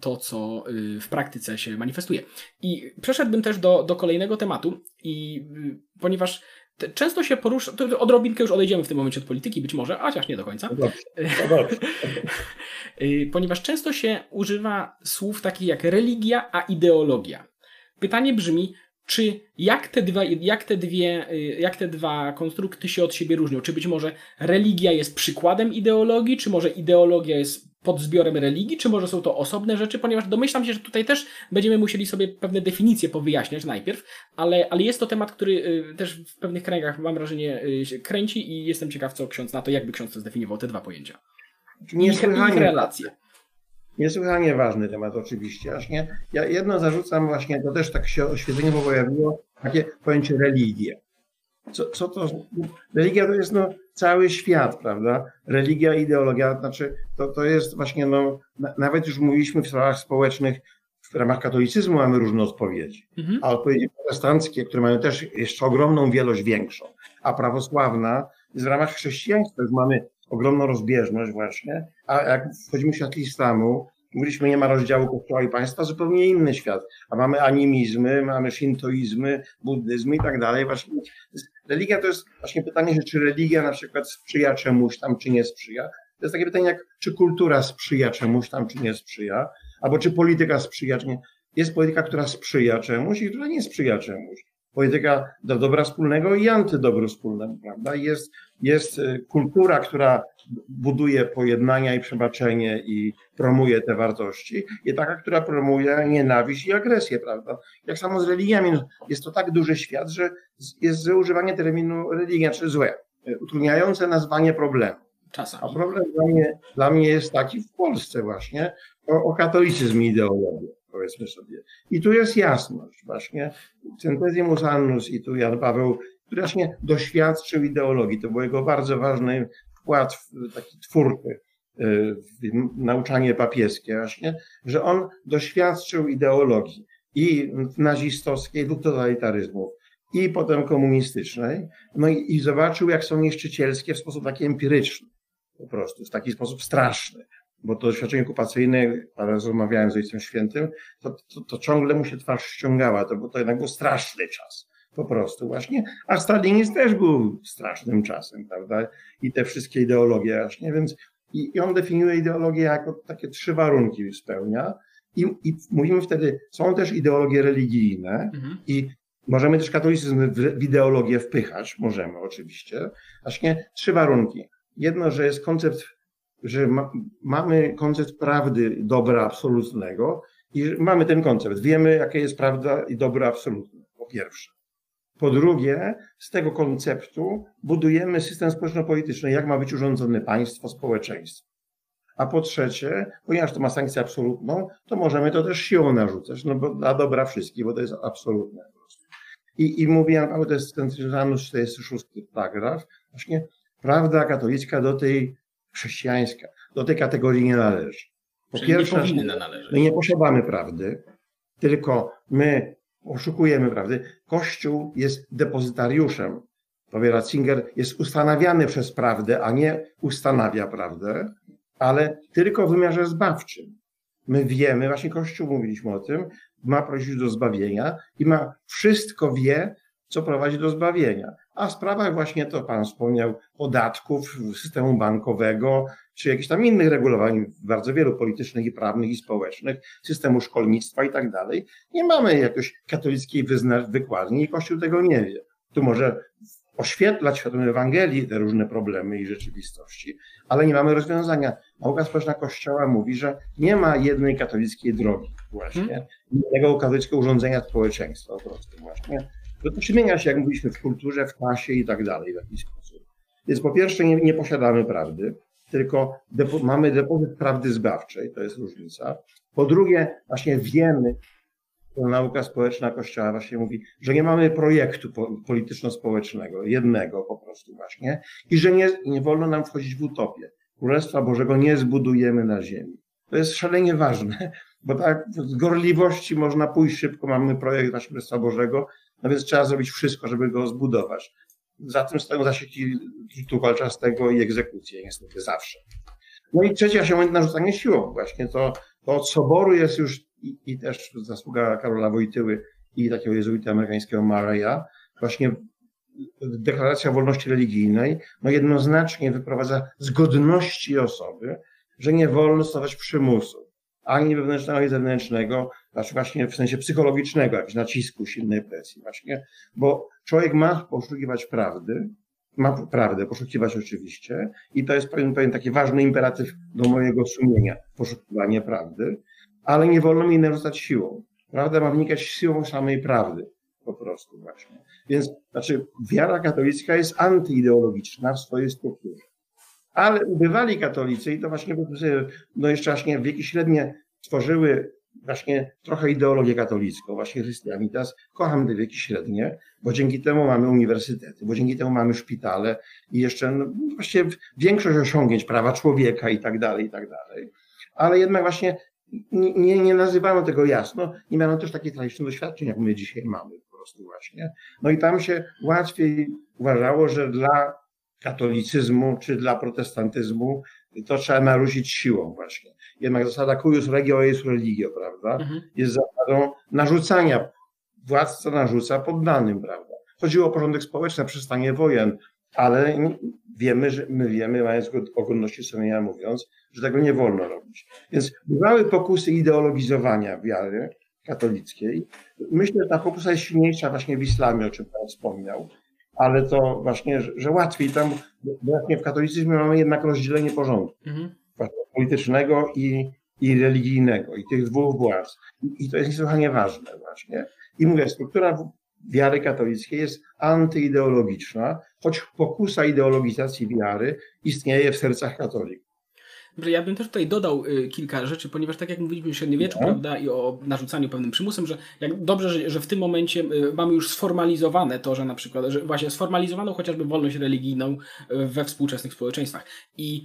Speaker 1: to, co y, w praktyce się manifestuje. I przeszedłbym też do, do kolejnego tematu, i y, ponieważ często się porusza, to odrobinkę już odejdziemy w tym momencie od polityki, być może, chociaż nie do końca. No dobrze, no dobrze. Y, ponieważ często się używa słów takich jak religia, a ideologia. Pytanie brzmi, czy jak te, dwa, jak, te dwie, jak te dwa konstrukty się od siebie różnią? Czy być może religia jest przykładem ideologii, czy może ideologia jest pod zbiorem religii, czy może są to osobne rzeczy, ponieważ domyślam się, że tutaj też będziemy musieli sobie pewne definicje powyjaśniać najpierw, ale, ale jest to temat, który y, też w pewnych kręgach, mam wrażenie, y, się kręci i jestem ciekaw, co ksiądz na to, jakby ksiądz zdefiniował te dwa pojęcia.
Speaker 2: Niesłychanie, relacje. Niesłychanie ważny temat oczywiście. Aż nie, ja jedno zarzucam właśnie, to też tak się oświetlenie pojawiło, takie pojęcie religie. Co, co to? Religia to jest no, cały świat, prawda? Religia, ideologia, znaczy to, to jest właśnie, no, nawet już mówiliśmy w sprawach społecznych, w ramach katolicyzmu mamy różne odpowiedzi, mhm. a odpowiedzi protestanckie, które mają też jeszcze ogromną wielość większą, a prawosławna w ramach chrześcijaństwa już mamy ogromną rozbieżność właśnie, a jak wchodzimy w świat islamu, Mówiliśmy, nie ma rozdziału kościoła i państwa, zupełnie inny świat. A mamy animizmy, mamy shintoizmy, buddyzmy i tak dalej. Właśnie religia to jest właśnie pytanie, czy religia na przykład sprzyja czemuś tam, czy nie sprzyja. To jest takie pytanie, jak czy kultura sprzyja czemuś tam, czy nie sprzyja, albo czy polityka sprzyja, czy nie. Jest polityka, która sprzyja czemuś i która nie sprzyja czemuś polityka do dobra wspólnego i antydobru wspólnego, prawda? Jest, jest y, kultura, która buduje pojednania i przebaczenie i promuje te wartości, i taka, która promuje nienawiść i agresję, prawda? Jak samo z religiami, no, jest to tak duży świat, że jest używanie terminu religia, czy złe, y, utrudniające nazwanie problemu. Czasami. A problem dla mnie, dla mnie jest taki w Polsce właśnie, o, o katolicyzm i ideologię powiedzmy sobie. I tu jest jasność właśnie. Centesimus Annus i tu Jan Paweł, który właśnie doświadczył ideologii. To był jego bardzo ważny wkład, taki twórczy e, w nauczanie papieskie właśnie, że on doświadczył ideologii i nazistowskiej, dwóch totalitaryzmów, i potem komunistycznej, no i, i zobaczył, jak są niszczycielskie w sposób taki empiryczny, po prostu, w taki sposób straszny bo to doświadczenie okupacyjne, parę rozmawiałem z Ojcem Świętym, to, to, to, ciągle mu się twarz ściągała, to, bo to jednak był straszny czas. Po prostu właśnie. A Stalinizm też był strasznym czasem, prawda? I te wszystkie ideologie właśnie, więc i, i on definiuje ideologię jako takie trzy warunki spełnia. I, I mówimy wtedy, są też ideologie religijne mhm. i możemy też katolicyzm w, w ideologię wpychać, możemy oczywiście. Właśnie trzy warunki. Jedno, że jest koncept że ma, mamy koncept prawdy dobra absolutnego i mamy ten koncept. Wiemy, jakie jest prawda i dobro absolutne, po pierwsze. Po drugie, z tego konceptu budujemy system społeczno-polityczny, jak ma być urządzone państwo, społeczeństwo. A po trzecie, ponieważ to ma sankcję absolutną, to możemy to też siłą narzucać, no bo dla dobra wszystkich, bo to jest absolutne. I, i mówię, naprawdę to jest ten 46 paragraf, właśnie prawda katolicka do tej chrześcijańska do tej kategorii nie należy.
Speaker 1: Po Czyli pierwsze, nie powinna należeć.
Speaker 2: My nie posiadamy prawdy, tylko my oszukujemy prawdy. Kościół jest depozytariuszem. Powie Ratzinger, jest ustanawiany przez prawdę, a nie ustanawia prawdę, ale tylko w wymiarze zbawczym. My wiemy, właśnie Kościół mówiliśmy o tym, ma prosić do zbawienia i ma wszystko wie, co prowadzi do zbawienia. A w sprawach właśnie to Pan wspomniał podatków, systemu bankowego, czy jakichś tam innych regulowań, bardzo wielu politycznych i prawnych i społecznych, systemu szkolnictwa i tak dalej, nie mamy jakoś katolickiej wykładni i Kościół tego nie wie. Tu może oświetlać świadomie Ewangelii te różne problemy i rzeczywistości, ale nie mamy rozwiązania. Nauka społeczna Kościoła mówi, że nie ma jednej katolickiej drogi właśnie, hmm. jednego katolickiego urządzenia społeczeństwa po prostu właśnie To zmienia się, jak mówiliśmy, w kulturze, w klasie i tak dalej w jakiś sposób. Więc po pierwsze nie, nie posiadamy prawdy, tylko depo, mamy depozyt prawdy zbawczej, to jest różnica. Po drugie, właśnie wiemy, nauka społeczna Kościoła właśnie mówi, że nie mamy projektu polityczno-społecznego, jednego po prostu właśnie, i że nie, nie wolno nam wchodzić w utopię. Królestwa Bożego nie zbudujemy na ziemi. To jest szalenie ważne, bo tak z gorliwości można pójść szybko, mamy projekt właśnie Królestwa Bożego, no więc trzeba zrobić wszystko, żeby go zbudować. Za tym stoją zasieki kitu walczastego i egzekucje, niestety zawsze. No i trzecia się moment narzucanie siłą. Właśnie to, to od soboru jest już i, i też zasługa Karola Wojtyły i takiego jezuity amerykańskiego Mareya, właśnie deklaracja wolności religijnej, no jednoznacznie wyprowadza z godności osoby, że nie wolno stosować przymusu, ani wewnętrznego, ani zewnętrznego, znaczy właśnie w sensie psychologicznego, jakiegoś nacisku, silnej presji właśnie, bo człowiek ma poszukiwać prawdy, ma prawdę poszukiwać oczywiście i to jest pewien, pewien taki ważny imperatyw do mojego sumienia, poszukiwanie prawdy, ale nie wolno mi narzucać siłą. Prawda ma wynikać siłą samej prawdy, po prostu właśnie. Więc, znaczy, wiara katolicka jest antyideologiczna w swojej strukturze. Ale bywali katolicy i to właśnie, no jeszcze właśnie wieki średnie tworzyły właśnie trochę ideologię katolicką, właśnie Chrystianitas. Kocham te wieki średnie, bo dzięki temu mamy uniwersytety, bo dzięki temu mamy szpitale i jeszcze no, właściwie większość osiągnięć prawa człowieka i tak dalej, i tak dalej. Ale jednak właśnie nie, nie, nie nazywano tego jasno, nie miano też takich tragicznych doświadczeń, jak my dzisiaj mamy po prostu właśnie. No i tam się łatwiej uważało, że dla katolicyzmu czy dla protestantyzmu to trzeba naruszyć siłą właśnie. Jednak zasada cuius regio jest religio, prawda? Mhm. Jest zasadą narzucania. Władca narzuca poddanym, prawda? Chodziło o porządek społeczny, przystanie wojen, ale wiemy, że my wiemy, mając o godności sumienia mówiąc, że tego nie wolno robić. Więc bywały pokusy ideologizowania wiary katolickiej. Myślę, że ta pokusa jest silniejsza właśnie w islamie, o czym Pan wspomniał, ale to właśnie, że łatwiej tam, właśnie w katolicyzmie mamy jednak rozdzielenie porządku mhm. politycznego i, i religijnego, i tych dwóch władz. I, I to jest niesłychanie ważne właśnie. I mówię, struktura wiary katolickiej jest antyideologiczna, choć pokusa ideologizacji wiary istnieje w sercach katolików.
Speaker 1: Ja bym też tutaj dodał y, kilka rzeczy, ponieważ tak jak mówiliśmy o średniowieczu, no. prawda, i o narzucaniu pewnym przymusem, że jak dobrze, że, że w tym momencie y, mamy już sformalizowane to, że na przykład, że właśnie sformalizowaną chociażby wolność religijną y, we współczesnych społeczeństwach. I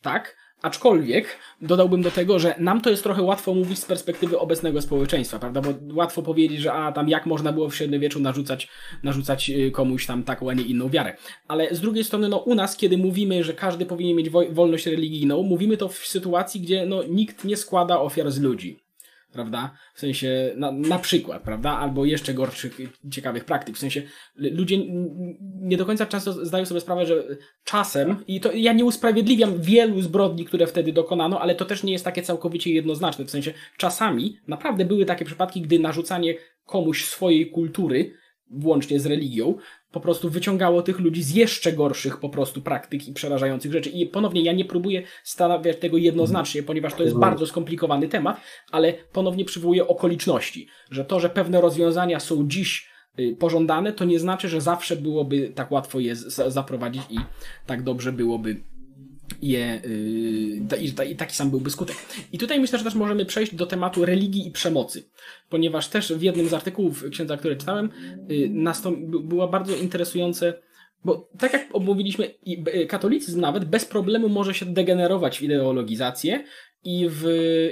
Speaker 1: tak, Aczkolwiek dodałbym do tego, że nam to jest trochę łatwo mówić z perspektywy obecnego społeczeństwa, prawda? Bo łatwo powiedzieć, że a tam jak można było w średniowieczu narzucać, narzucać y, komuś tam taką, a nie inną wiarę. Ale z drugiej strony, no u nas, kiedy mówimy, że każdy powinien mieć wolność religijną, mówimy to w sytuacji, gdzie no, nikt nie składa ofiar z ludzi prawda? W sensie, na, na przykład, prawda? Albo jeszcze gorszych, ciekawych praktyk. W sensie, ludzie nie do końca często zdają sobie sprawę, że czasem, i to ja nie usprawiedliwiam wielu zbrodni, które wtedy dokonano, ale to też nie jest takie całkowicie jednoznaczne. W sensie, czasami naprawdę były takie przypadki, gdy narzucanie komuś swojej kultury, włącznie z religią, po prostu wyciągało tych ludzi z jeszcze gorszych po prostu praktyk i przerażających rzeczy. I ponownie ja nie próbuję stawiać tego jednoznacznie, ponieważ to jest mhm. bardzo skomplikowany temat, ale ponownie przywołuję okoliczności, że to, że pewne rozwiązania są dziś y, pożądane, to nie znaczy, że zawsze byłoby tak łatwo je zaprowadzić i tak dobrze byłoby je, yy, i taki sam byłby skutek. I tutaj myślę, że też możemy przejść do tematu religii i przemocy, ponieważ też w jednym z artykułów księdza, które czytałem, nastąp- było bardzo interesujące bo tak jak omówiliśmy, y, katolicyzm nawet bez problemu może się degenerować w ideologizację i w,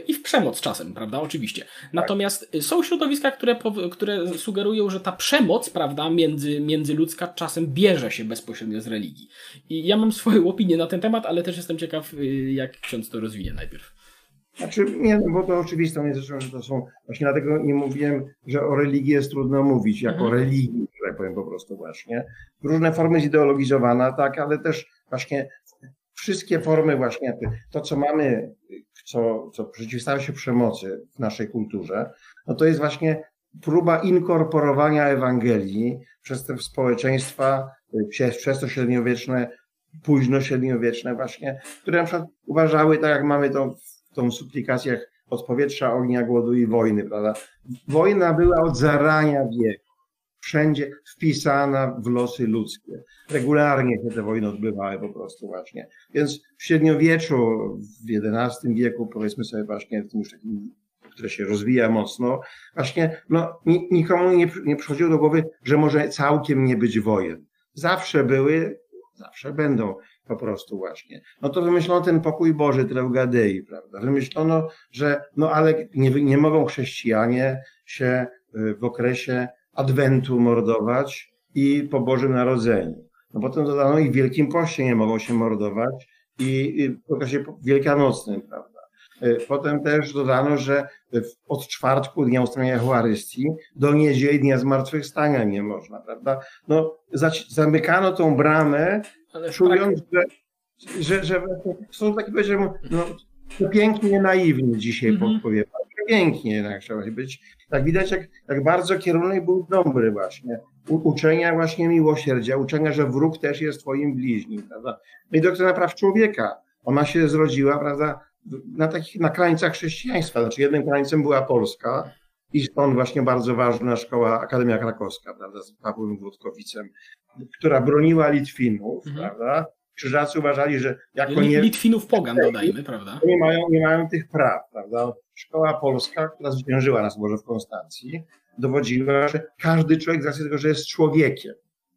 Speaker 1: i w przemoc czasem, prawda? Oczywiście. Natomiast są środowiska, które, które sugerują, że ta przemoc, prawda, między, międzyludzka czasem bierze się bezpośrednio z religii. I ja mam swoją opinię na ten temat, ale też jestem ciekaw, y, jak ksiądz to rozwinie najpierw.
Speaker 2: Znaczy, nie, no bo to oczywiste jest, że to są, właśnie dlatego nie mówiłem, że o religii jest trudno mówić, jako mhm. religii, że tak powiem po prostu właśnie. Różne formy zideologizowana, tak, ale też właśnie wszystkie formy właśnie, to co mamy, co, co przeciwstawia się przemocy w naszej kulturze, no to jest właśnie próba inkorporowania Ewangelii przez te społeczeństwa, przez to średniowieczne, późno średniowieczne właśnie, które na przykład uważały, tak jak mamy to w tą suplikacjach od powietrza, ognia, głodu i wojny, prawda? Wojna była od zarania wieku. Wszędzie wpisana w losy ludzkie. Regularnie się te wojny odbywały po prostu właśnie. Więc w średniowieczu, w XI wieku, powiedzmy sobie właśnie w tym już takim które się rozwija mocno, właśnie no, nikomu nie, nie przychodziło do głowy, że może całkiem nie być wojen. Zawsze były, zawsze będą po prostu właśnie. No to wymyślono ten pokój Boży, Treugadei, prawda? Wymyślono, że no ale nie, nie mogą chrześcijanie się y, w okresie Adwentu mordować i po Bożym Narodzeniu. No potem dodano i w Wielkim Poście nie mogą się mordować i w okresie wielkanocnym, prawda? Y, potem też dodano, że od czwartku dnia ustawienia Eucharystii do niedzieli dnia zmartwychwstania nie można, prawda? No, zamykano tą bramę, Ale czując, że, że, że są takie, powiedziałbym, no, pięknie naiwni dzisiaj mm -hmm. powiem. Pięknie jednak trzeba być. Tak widać, jak, jak bardzo kierunek był dobry właśnie. U, uczenia właśnie miłosierdzia, uczenia, że wróg też jest twoim bliźnim, prawda? No i doktryna praw człowieka, ona się zrodziła, prawda, na takich, na krańcach chrześcijaństwa. Znaczy jednym krańcem była Polska i stąd właśnie bardzo ważna szkoła Akademia Krakowska, prawda, z Pawłem Włodkowicem, która broniła Litwinów, mhm. prawda. Krzyżacy uważali, że jako
Speaker 1: nie... Litwinów pogan dodajmy, prawda.
Speaker 2: Nie mają, nie mają tych praw, prawda. Szkoła polska, która zwyciężyła nas może w Konstancji, dowodziła, że każdy człowiek z racji tego, że jest człowiekiem,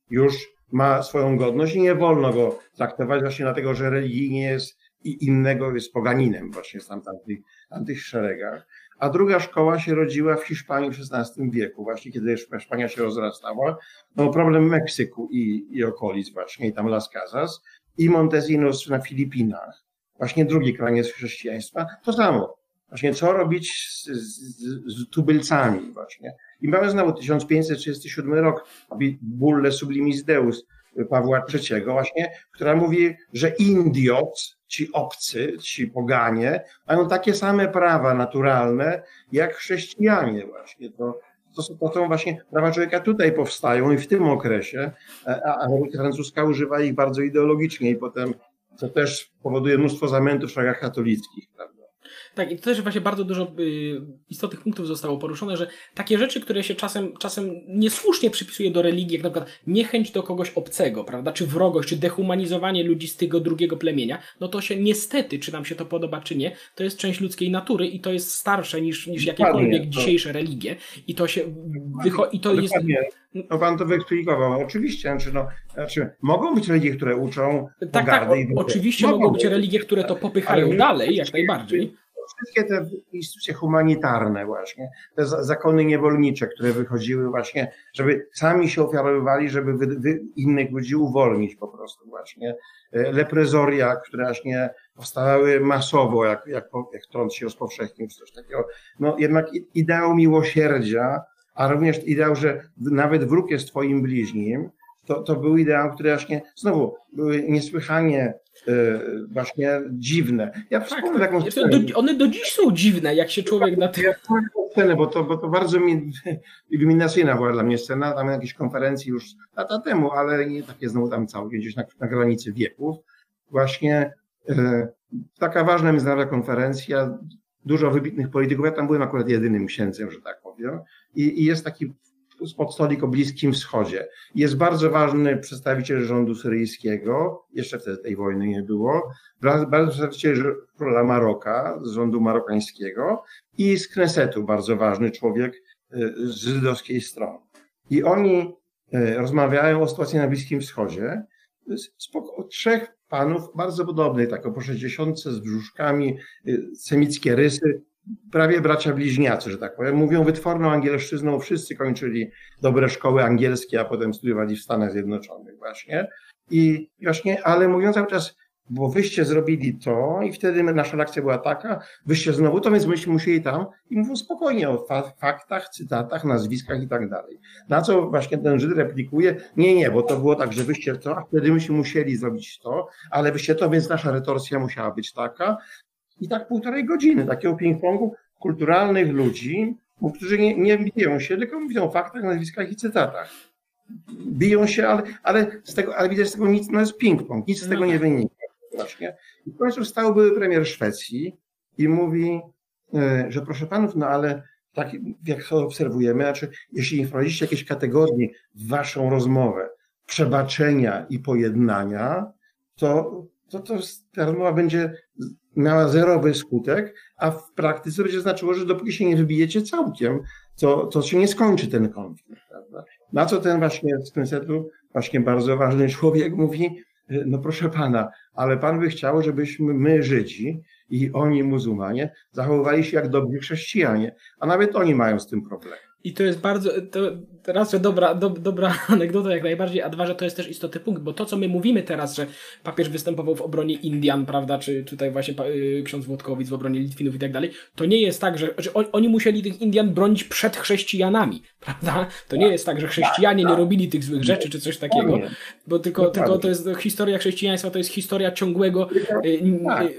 Speaker 2: już ma swoją godność i nie wolno go traktować właśnie dlatego, że religijnie jest i innego jest poganinem właśnie z tamtych, tamtych szeregach. A druga szkoła się rodziła w Hiszpanii w XVI wieku, właśnie kiedy Hiszpania się rozrastała. No, problem Meksyku i, i okolic właśnie, i tam Las Casas, i Montesinos na Filipinach, właśnie drugi kraniec chrześcijaństwa, to samo. Właśnie co robić z, z, z tubylcami właśnie. I mamy znowu 1537 rok, Bulle Sublimis Deus, Pawła III, właśnie, która mówi, że Indiot, ci obcy, ci poganie, mają takie same prawa naturalne jak chrześcijanie właśnie. To, to, są, to są właśnie prawa człowieka tutaj powstają i w tym okresie, a, a francuska używa ich bardzo ideologicznie i potem to też powoduje mnóstwo zamętów w szlakach katolickich. Prawda?
Speaker 1: Tak, i to też właśnie bardzo dużo y, istotnych punktów zostało poruszone, że takie rzeczy, które się czasem, czasem niesłusznie przypisuje do religii, jak na przykład niechęć do kogoś obcego, prawda, czy wrogość, czy dehumanizowanie ludzi z tego drugiego plemienia, no to się niestety, czy nam się to podoba, czy nie, to jest część ludzkiej natury i to jest starsze niż, niż jakiekolwiek to... dzisiejsze religie. I to się wychodzi, i to jest...
Speaker 2: No pan to wyeksplikował. Oczywiście, znaczy, no, znaczy, mogą być religie, które uczą
Speaker 1: Tak, tak, o, oczywiście mogą, mogą być. religie, które to popychają ale dalej, jak najbardziej
Speaker 2: wszystkie te instytucje humanitarne właśnie, te zakony niewolnicze, które wychodziły właśnie, żeby sami się ofiarowywali, żeby wy, wy innych ludzi uwolnić po prostu właśnie. E, leprezoria, które właśnie powstawały masowo, jak, jak, jak trąd się rozpowszechnił, czy coś takiego. No jednak ideał miłosierdzia, a również ideał, że nawet wróg jest twoim bliźnim, to, to był ideał, który właśnie znowu były niesłychanie y, właśnie dziwne.
Speaker 1: Ja tak, wspomnę taką scenę. Do, one do dziś są dziwne, jak się człowiek na tym... Ja
Speaker 2: scenę, bo to, bo to bardzo mi, iluminacyjna była dla mnie scena, tam na jakiejś konferencji już lata temu, ale nie takie znowu tam całkiem gdzieś na, na granicy wieków. Właśnie y, taka ważna międzynarodowa konferencja, dużo wybitnych polityków, ja tam byłem akurat jedynym księdzem, że tak powiem, i, i jest taki spod stolik o Bliskim Wschodzie. Jest bardzo ważny przedstawiciel rządu syryjskiego, jeszcze wtedy tej wojny nie było, przedstawiciel króla Maroka, z rządu marokańskiego i z Knesetu bardzo ważny człowiek y, z żydowskiej strony. I oni y, rozmawiają o sytuacji na Bliskim Wschodzie. Spoko, trzech panów bardzo podobnych, tak po 60 z brzuszkami, y, semickie rysy, prawie bracia bliźniacy, że tak powiem. Mówią wytworną angielszczyzną, wszyscy kończyli dobre szkoły angielskie, a potem studiowali w Stanach Zjednoczonych właśnie. I właśnie, ale mówią cały czas, bo wyście zrobili to i wtedy nasza reakcja była taka, wyście znowu to, więc myśmy musieli tam i mówią spokojnie o faktach, cytatach, nazwiskach i tak dalej. Na co właśnie ten Żyd replikuje, nie, nie, bo to było tak, że wyście to, a wtedy myśmy musieli zrobić to, ale wyście to, więc nasza retorsja musiała być taka, i tak półtorej godziny takiego ping-pongu kulturalnych ludzi, którzy nie, nie biją się, tylko mówią o faktach, nazwiskach i cytatach. Biją się, ale, ale, z tego, ale widać z tego nic, no jest ping-pong, nic z tego nie tak. wynika. Właśnie. I w końcu stał były premier Szwecji i mówi, e, że proszę panów, no ale tak jak to obserwujemy, znaczy jeśli wprowadzicie jakieś kategorie w waszą rozmowę, przebaczenia i pojednania, to, to, to ta rozmowa będzie miała zerowy skutek, a w praktyce będzie znaczyło, że dopóki się nie wybijecie całkiem, to, to się nie skończy ten konflikt. Prawda? Na co ten właśnie z Knesetu, właśnie bardzo ważny człowiek mówi, no proszę pana, ale pan by chciał, żebyśmy my, Żydzi i oni, muzułmanie, zachowywali się jak dobrzy chrześcijanie, a nawet oni mają z tym problem.
Speaker 1: I to jest bardzo, to raz, że dobra, do, dobra anegdota jak najbardziej, a dwa, że to jest też istotny punkt, bo to, co my mówimy teraz, że papież występował w obronie Indian, prawda, czy tutaj właśnie y, ksiądz Włodkowic w obronie Litwinów i tak dalej, to nie jest tak, że, że oni musieli tych Indian bronić przed chrześcijanami, prawda? To nie jest tak, że chrześcijanie nie robili tych złych rzeczy, czy coś takiego, bo tylko, tylko to jest historia chrześcijaństwa, to jest historia ciągłego, y,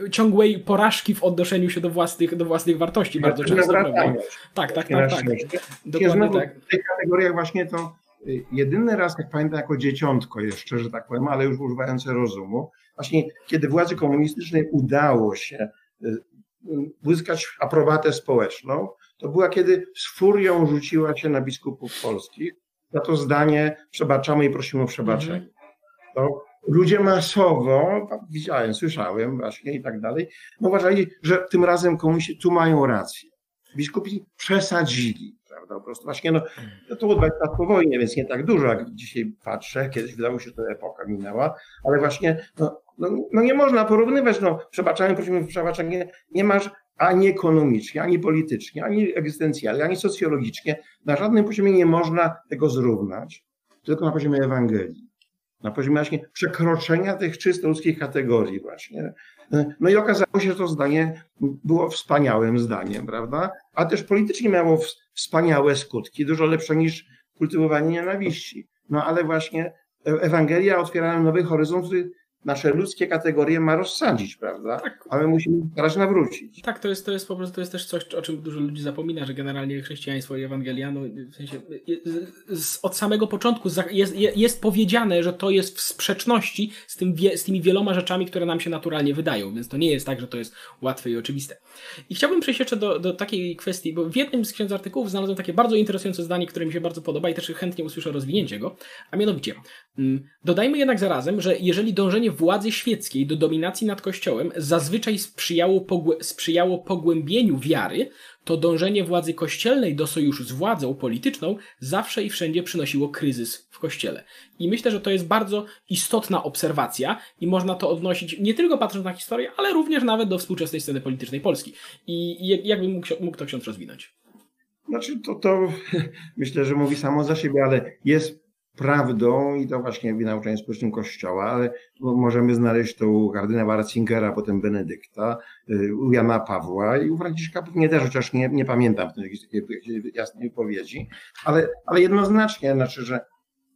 Speaker 1: y, ciągłej porażki w odnoszeniu się do własnych, do własnych wartości bardzo często, prawda? Tak, tak, tak, tak.
Speaker 2: Dokładnie tak. W tych kategoriach właśnie to y, jedyny raz, jak pamiętam, jako dzieciątko jeszcze, że tak powiem, ale już używające rozumu, właśnie kiedy władzy komunistycznej udało się y, y, uzyskać aprobatę społeczną, to była kiedy z furią rzuciła się na biskupów polskich za to zdanie przebaczamy i prosimy o przebaczenie. Mhm. To ludzie masowo, widziałem, słyszałem właśnie i tak dalej, no uważali, że tym razem komuś tu mają rację. Biskupi przesadzili prawda? Po prostu właśnie, no, no to było 20 lat po wojnie, więc nie tak dużo, jak dzisiaj patrzę. Kiedyś wydało się, że to epoka minęła, ale właśnie, no, no, no nie można porównywać, no, przebaczamy, prosimy przebaczenia, nie, nie masz ani ekonomicznie, ani politycznie, ani egzystencjalnie, ani socjologicznie, na żadnym poziomie nie można tego zrównać, tylko na poziomie Ewangelii. Na poziomie właśnie przekroczenia tych czysto ludzkich kategorii właśnie. No i okazało się, że to zdanie było wspaniałym zdaniem, prawda? A też politycznie miało wspaniałe skutki, dużo lepsze niż kultywowanie nienawiści. No ale właśnie Ewangelia otwiera nowy horyzont, który nasze ludzkie kategorie ma rozsadzić, prawda? Tak. A my musimy teraz nawrócić.
Speaker 1: Tak, to jest, to jest po prostu to jest też coś, o czym dużo ludzi zapomina, że generalnie chrześcijaństwo i Ewangelia, no, w sensie od samego początku jest, jest powiedziane, że to jest w sprzeczności z, tym, z tymi wieloma rzeczami, które nam się naturalnie wydają, więc to nie jest tak, że to jest łatwe i oczywiste. I chciałbym przejść jeszcze do, do takiej kwestii, bo w jednym z księdza artykułów znalazłem takie bardzo interesujące zdanie, które mi się bardzo podoba i też chętnie usłyszę rozwinięcie go, a mianowicie dodajmy jednak zarazem, że jeżeli dążenie władzy świeckiej do dominacji nad Kościołem zazwyczaj sprzyjało, pogłę sprzyjało pogłębieniu wiary, to dążenie władzy kościelnej do sojuszu z władzą polityczną zawsze i wszędzie przynosiło kryzys w Kościele. I myślę, że to jest bardzo istotna obserwacja i można to odnosić nie tylko patrząc na historię, ale również nawet do współczesnej sceny politycznej Polski. I jakby mógł, mógł to ksiądz rozwinąć?
Speaker 2: Znaczy, to, to myślę, że mówi samo za siebie, ale jest prawdą i to właśnie w nauczaniu społecznym Kościoła, ale możemy znaleźć to u kardynała Ratzingera, potem Benedykta, y, u Jana Pawła i u Franciszka pewnie też, chociaż nie, nie pamiętam jakiejś jasnej wypowiedzi, ale, ale jednoznacznie, znaczy, że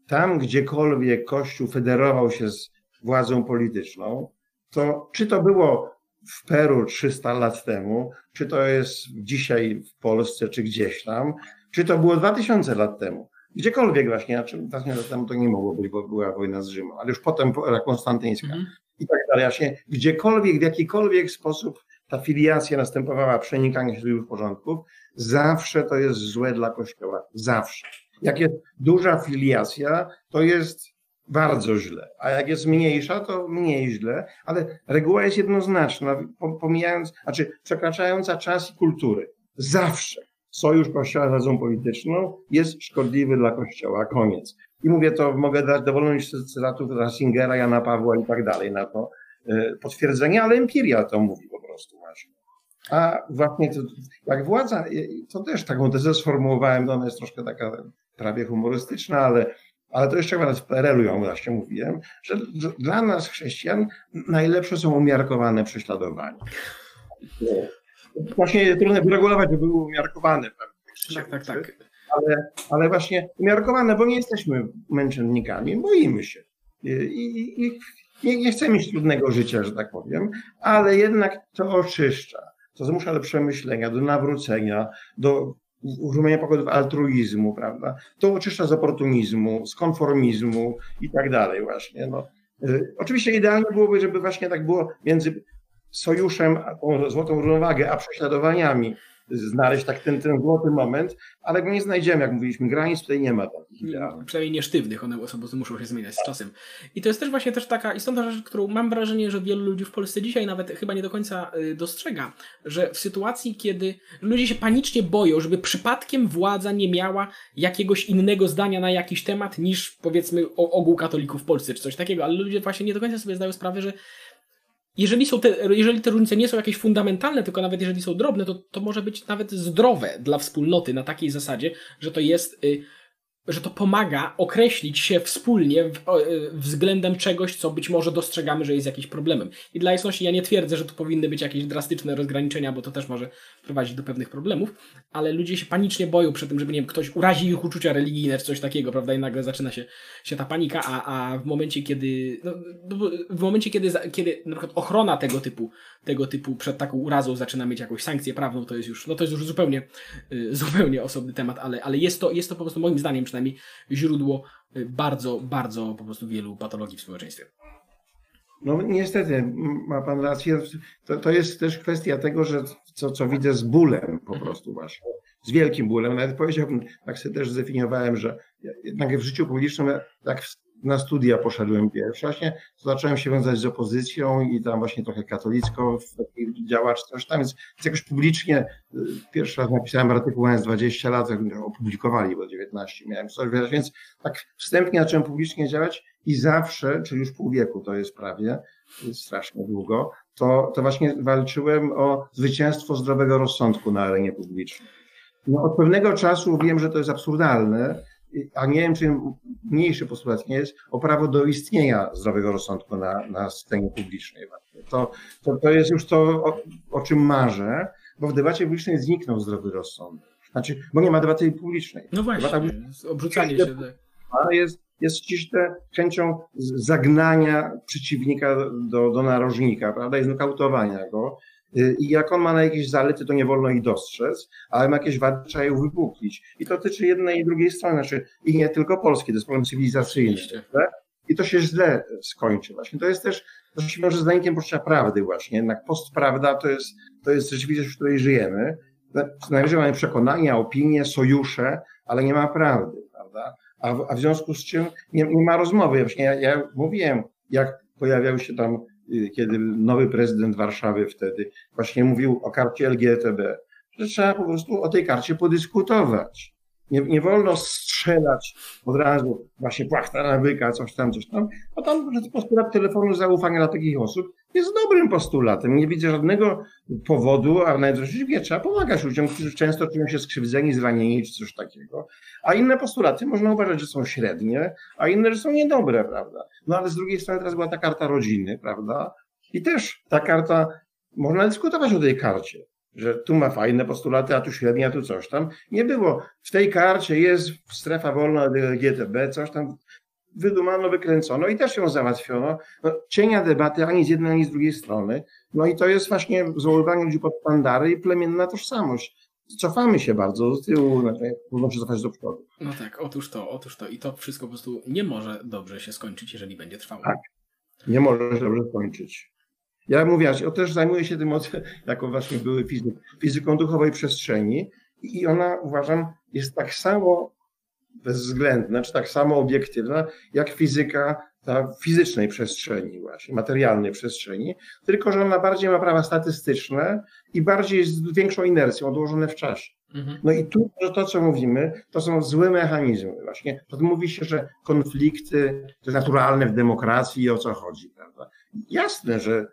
Speaker 2: tam gdziekolwiek Kościół federował się z władzą polityczną, to czy to było w Peru 300 lat temu, czy to jest dzisiaj w Polsce, czy gdzieś tam, czy to było 2000 lat temu, Gdziekolwiek właśnie, znaczy 2000 lat temu to nie mogło być, bo była wojna z Rzymem, ale już potem konstantyńska mm. i tak dalej. Właśnie gdziekolwiek, w jakikolwiek sposób ta filiacja następowała, przenikanie się złych porządków, zawsze to jest złe dla Kościoła. Zawsze. Jak jest duża filiacja, to jest bardzo źle, a jak jest mniejsza, to mniej źle, ale reguła jest jednoznaczna, pomijając, znaczy przekraczająca czas i kultury. Zawsze sojusz Kościoła z władzą polityczną jest szkodliwy dla Kościoła. Koniec. I mówię to, mogę dać dowolność cytatów Rassingera, Jana Pawła i tak dalej na to e, potwierdzenie, ale empiria to mówi po prostu właśnie. A właśnie to, jak władza, to też taką tezę sformułowałem, ona jest troszkę taka prawie humorystyczna, ale, ale to jeszcze chyba w PRL-u ją właśnie mówiłem, że dla nas chrześcijan najlepsze są umiarkowane prześladowania. Właśnie trudno wyregulować, żeby były umiarkowane.
Speaker 1: Tak, tak, tak.
Speaker 2: Ale, ale właśnie umiarkowane, bo nie jesteśmy męczennikami, boimy się. I, i, i nie, nie chcemy mieć trudnego życia, że tak powiem, ale jednak to oczyszcza. To zmusza do przemyślenia, do nawrócenia, do uruchomienia pokładów altruizmu, prawda? To oczyszcza z oportunizmu, z konformizmu i tak dalej właśnie. No. Y, oczywiście idealnie byłoby, żeby właśnie tak było między sojuszem, tą złotą równowagę, a prześladowaniami znaleźć tak ten, ten złoty moment, ale go nie znajdziemy, jak mówiliśmy, granic tutaj nie ma takich
Speaker 1: idealnych. Przynajmniej nie sztywnych, one osoby muszą się zmieniać z czasem. I to jest też właśnie też taka istotna rzecz, którą mam wrażenie, że wielu ludzi w Polsce dzisiaj nawet chyba nie do końca y, dostrzega, że w sytuacji, kiedy ludzie się panicznie boją, żeby przypadkiem władza nie miała jakiegoś innego zdania na jakiś temat niż powiedzmy ogół katolików w Polsce czy coś takiego, ale ludzie właśnie nie do końca sobie zdają sprawę, że jeżeli, są te, jeżeli te różnice nie są jakieś fundamentalne, tylko nawet jeżeli są drobne, to, to może być nawet zdrowe dla wspólnoty na takiej zasadzie, że to jest y, że to pomaga określić się wspólnie w, y, względem czegoś, co być może dostrzegamy, że jest jakimś problemem. I dla jasności ja nie twierdzę, że tu powinny być jakieś drastyczne rozgraniczenia, bo to też może prowadzić do pewnych problemów, ale ludzie się panicznie boją przed tym, żeby nie wiem, ktoś urazi ich uczucia religijne czy coś takiego, prawda? I nagle zaczyna się, się ta panika, a, a w momencie, kiedy no, w momencie, kiedy, kiedy na przykład ochrona tego typu, tego typu przed taką urazą zaczyna mieć jakąś sankcję prawną, to jest już, no to jest już zupełnie, y, zupełnie osobny temat, ale, ale jest to, jest to po prostu moim zdaniem przynajmniej źródło y, bardzo, bardzo po prostu wielu patologii w społeczeństwie.
Speaker 2: No niestety, ma pan rację. To, to jest też kwestia tego, że co, co widzę z bólem po prostu właśnie. Z wielkim bólem. Nawet powiedziałbym, tak sobie też zdefiniowałem, że jednak w życiu publicznym, tak na studia poszedłem pierwszy, właśnie zacząłem się wiązać z opozycją i tam właśnie trochę katolicko działacz, coś tam, więc, więc jakoś publicznie y, pierwszy raz napisałem artykuł mając 20 lat, opublikowali, bo 19 miałem coś, więc tak wstępnie zacząłem publicznie działać i zawsze, czyli już pół wieku to jest prawie, strasznie długo, to, to właśnie walczyłem o zwycięstwo zdrowego rozsądku na arenie publicznej. No, od pewnego czasu wiem, że to jest absurdalne, a nie wiem, czy mniejszy postulat nie jest, o prawo do istnienia zdrowego rozsądku na, na scenie publicznej. To, to, to jest już to, o, o czym marzę, bo w debacie publicznej zniknął zdrowy rozsądek. Znaczy, bo nie ma debaty publicznej.
Speaker 1: No właśnie, Debata, obrzucanie się.
Speaker 2: Ale jest, jest ściśle chęcią zagnania przeciwnika do, do narożnika, prawda, i znokautowania go. Y, I jak on ma na jakieś zalety, to nie wolno ich dostrzec, ale ma jakieś wady, trzeba je uwypuklić. I to dotyczy jednej i drugiej strony, znaczy i nie tylko Polski, to jest problem cywilizacyjny. I to się źle skończy właśnie. To jest też, to się wiąże z zanikiem poczucia prawdy właśnie. Jednak postprawda to jest, to jest rzeczywistość, w której żyjemy. Najwyżej mamy przekonania, opinie, sojusze, ale nie ma prawdy, prawda? A w, a w związku z czym nie, nie ma rozmowy. Właśnie ja, ja mówiłem, jak pojawiały się tam kiedy nowy prezydent Warszawy wtedy właśnie mówił o karcie LGTB, że trzeba po prostu o tej karcie podyskutować. Nie, nie wolno strzelać od razu właśnie płachta nawyka, coś tam, coś tam, bo tam że postulat telefonu zaufania dla takich osób jest dobrym postulatem. Nie widzę żadnego powodu, a nawet rzeczywiście trzeba pomagać ludziom, którzy często czują się skrzywdzeni, zranieni czy coś takiego. A inne postulaty można uważać, że są średnie, a inne, że są niedobre, prawda? No ale z drugiej strony teraz była ta karta rodziny, prawda? I też ta karta, można dyskutować o tej karcie że tu ma fajne postulaty, a tu średnia, a tu coś tam. Nie było. W tej karcie jest strefa wolna GTB, coś tam wydumano, wykręcono i też ją załatwiono. No, cienia debaty ani z jednej, ani z drugiej strony. No i to jest właśnie zwoływanie ludzi pod pandary i plemienna tożsamość. Cofamy się bardzo do tyłu, znaczy, trudno się cofać do przodu.
Speaker 1: No tak, otóż to, otóż to. I to wszystko po prostu nie może dobrze się skończyć, jeżeli będzie trwało.
Speaker 2: Tak, nie może się dobrze skończyć. Ja mówię, ja też zajmuję się tym, jako właśnie były fizyk, fizyką duchowej przestrzeni i ona uważam jest tak samo bezwzględna, czy tak samo obiektywna, jak fizyka ta fizycznej przestrzeni właśnie, materialnej przestrzeni, tylko że ona bardziej ma prawa statystyczne i bardziej z większą inercją odłożone w czasie. Mhm. No i tu że to, co mówimy, to są złe mechanizmy właśnie. To mówi się, że konflikty to jest naturalne w demokracji i o co chodzi, prawda? Jasne, że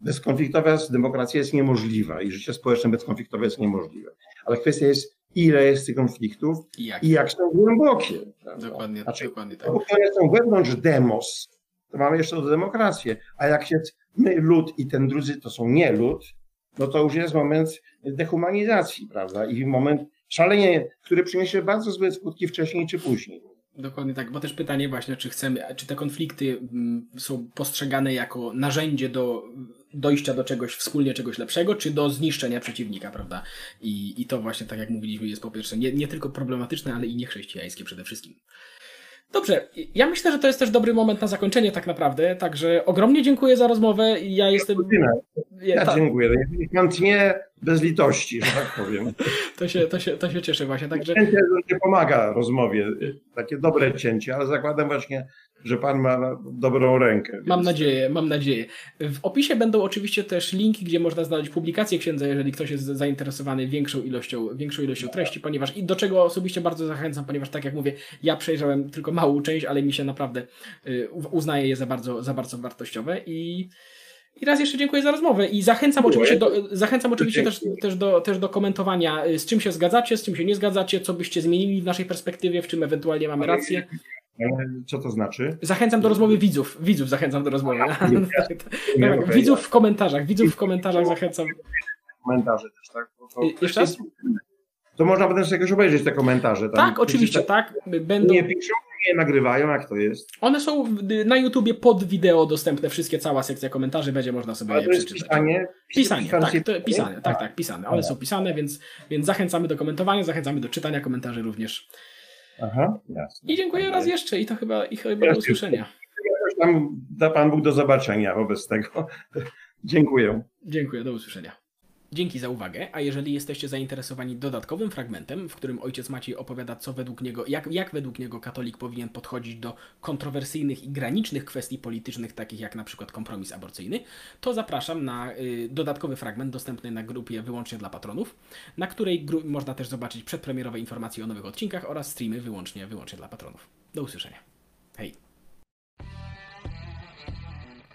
Speaker 2: bezkonfliktowa demokracja jest niemożliwa i życie społeczne bezkonfliktowe jest niemożliwe. Ale kwestia jest, ile jest tych konfliktów i jak, i jak są głębokie.
Speaker 1: Dokładnie, znaczy, dokładnie tak.
Speaker 2: One są wewnątrz demos, to mamy jeszcze do demokrację, a jak jest my, lud i ten drudzy to są nie lud, no to już jest moment dehumanizacji, prawda? I moment szalenie, który przyniesie bardzo złe skutki wcześniej czy później.
Speaker 1: Dokładnie tak, bo też pytanie właśnie, czy chcemy, czy te konflikty mm, są postrzegane jako narzędzie do dojścia do czegoś wspólnie, czegoś lepszego, czy do zniszczenia przeciwnika, prawda? I, i to właśnie, tak jak mówiliśmy, jest po pierwsze nie, nie tylko problematyczne, ale i niechrześcijańskie przede wszystkim. Dobrze, ja myślę, że to jest też dobry moment na zakończenie tak naprawdę, także ogromnie dziękuję za rozmowę. Ja jestem...
Speaker 2: Ja, ja dziękuję. Tnie bez litości, że tak powiem.
Speaker 1: To się, to się, to się cieszę właśnie. Także...
Speaker 2: Cięcie nie pomaga rozmowie, takie dobre cięcie, ale zakładam właśnie, że pan ma dobrą rękę. Więc...
Speaker 1: Mam nadzieję, mam nadzieję. W opisie będą oczywiście też linki, gdzie można znaleźć publikację księdza, jeżeli ktoś jest zainteresowany większą ilością, większą ilością treści, ponieważ i do czego osobiście bardzo zachęcam, ponieważ tak jak mówię, ja przejrzałem tylko małą część, ale mi się naprawdę y, uznaję je za bardzo, za bardzo wartościowe i i raz jeszcze dziękuję za rozmowę i zachęcam oczywiście, do, zachęcam oczywiście też, też, do, też do komentowania, y, z czym się zgadzacie, z czym się nie zgadzacie, co byście zmienili w naszej perspektywie, w czym ewentualnie mamy rację.
Speaker 2: Co to znaczy?
Speaker 1: Zachęcam do rozmowy widzów. Widzów zachęcam do rozmowy. tak, widzów w komentarzach. Widzów w komentarzach zachęcam.
Speaker 2: Komentarze też, tak?
Speaker 1: To, Jeszcze raz?
Speaker 2: To można potem sobie jakoś obejrzeć te komentarze.
Speaker 1: Tam, tak, oczywiście, tak. Będą...
Speaker 2: Nie piszą, nie nagrywają, jak to jest?
Speaker 1: One są na YouTubie pod wideo dostępne, wszystkie, cała sekcja komentarzy, będzie można sobie
Speaker 2: Ale
Speaker 1: je
Speaker 2: to jest
Speaker 1: przeczytać.
Speaker 2: pisanie?
Speaker 1: Pisanie, tak, to, pisane, tak, tak, pisane. One są pisane, więc, więc zachęcamy do komentowania, zachęcamy do czytania komentarzy również.
Speaker 2: Aha, jasne.
Speaker 1: I dziękuję raz jeszcze i to chyba, i chyba do usłyszenia.
Speaker 2: Tam da Pan Bóg do zobaczenia wobec tego. Dziękuję.
Speaker 1: Dziękuję, do usłyszenia. Dzięki za uwagę, a jeżeli jesteście zainteresowani dodatkowym fragmentem, w którym ojciec Maciej opowiada, co według niego, jak, jak według niego katolik powinien podchodzić do kontrowersyjnych i granicznych kwestii politycznych, takich jak na przykład kompromis aborcyjny, to zapraszam na y, dodatkowy fragment dostępny na grupie wyłącznie dla patronów, na której można też zobaczyć przedpremierowe informacje o nowych odcinkach oraz streamy wyłącznie, wyłącznie dla patronów. Do usłyszenia.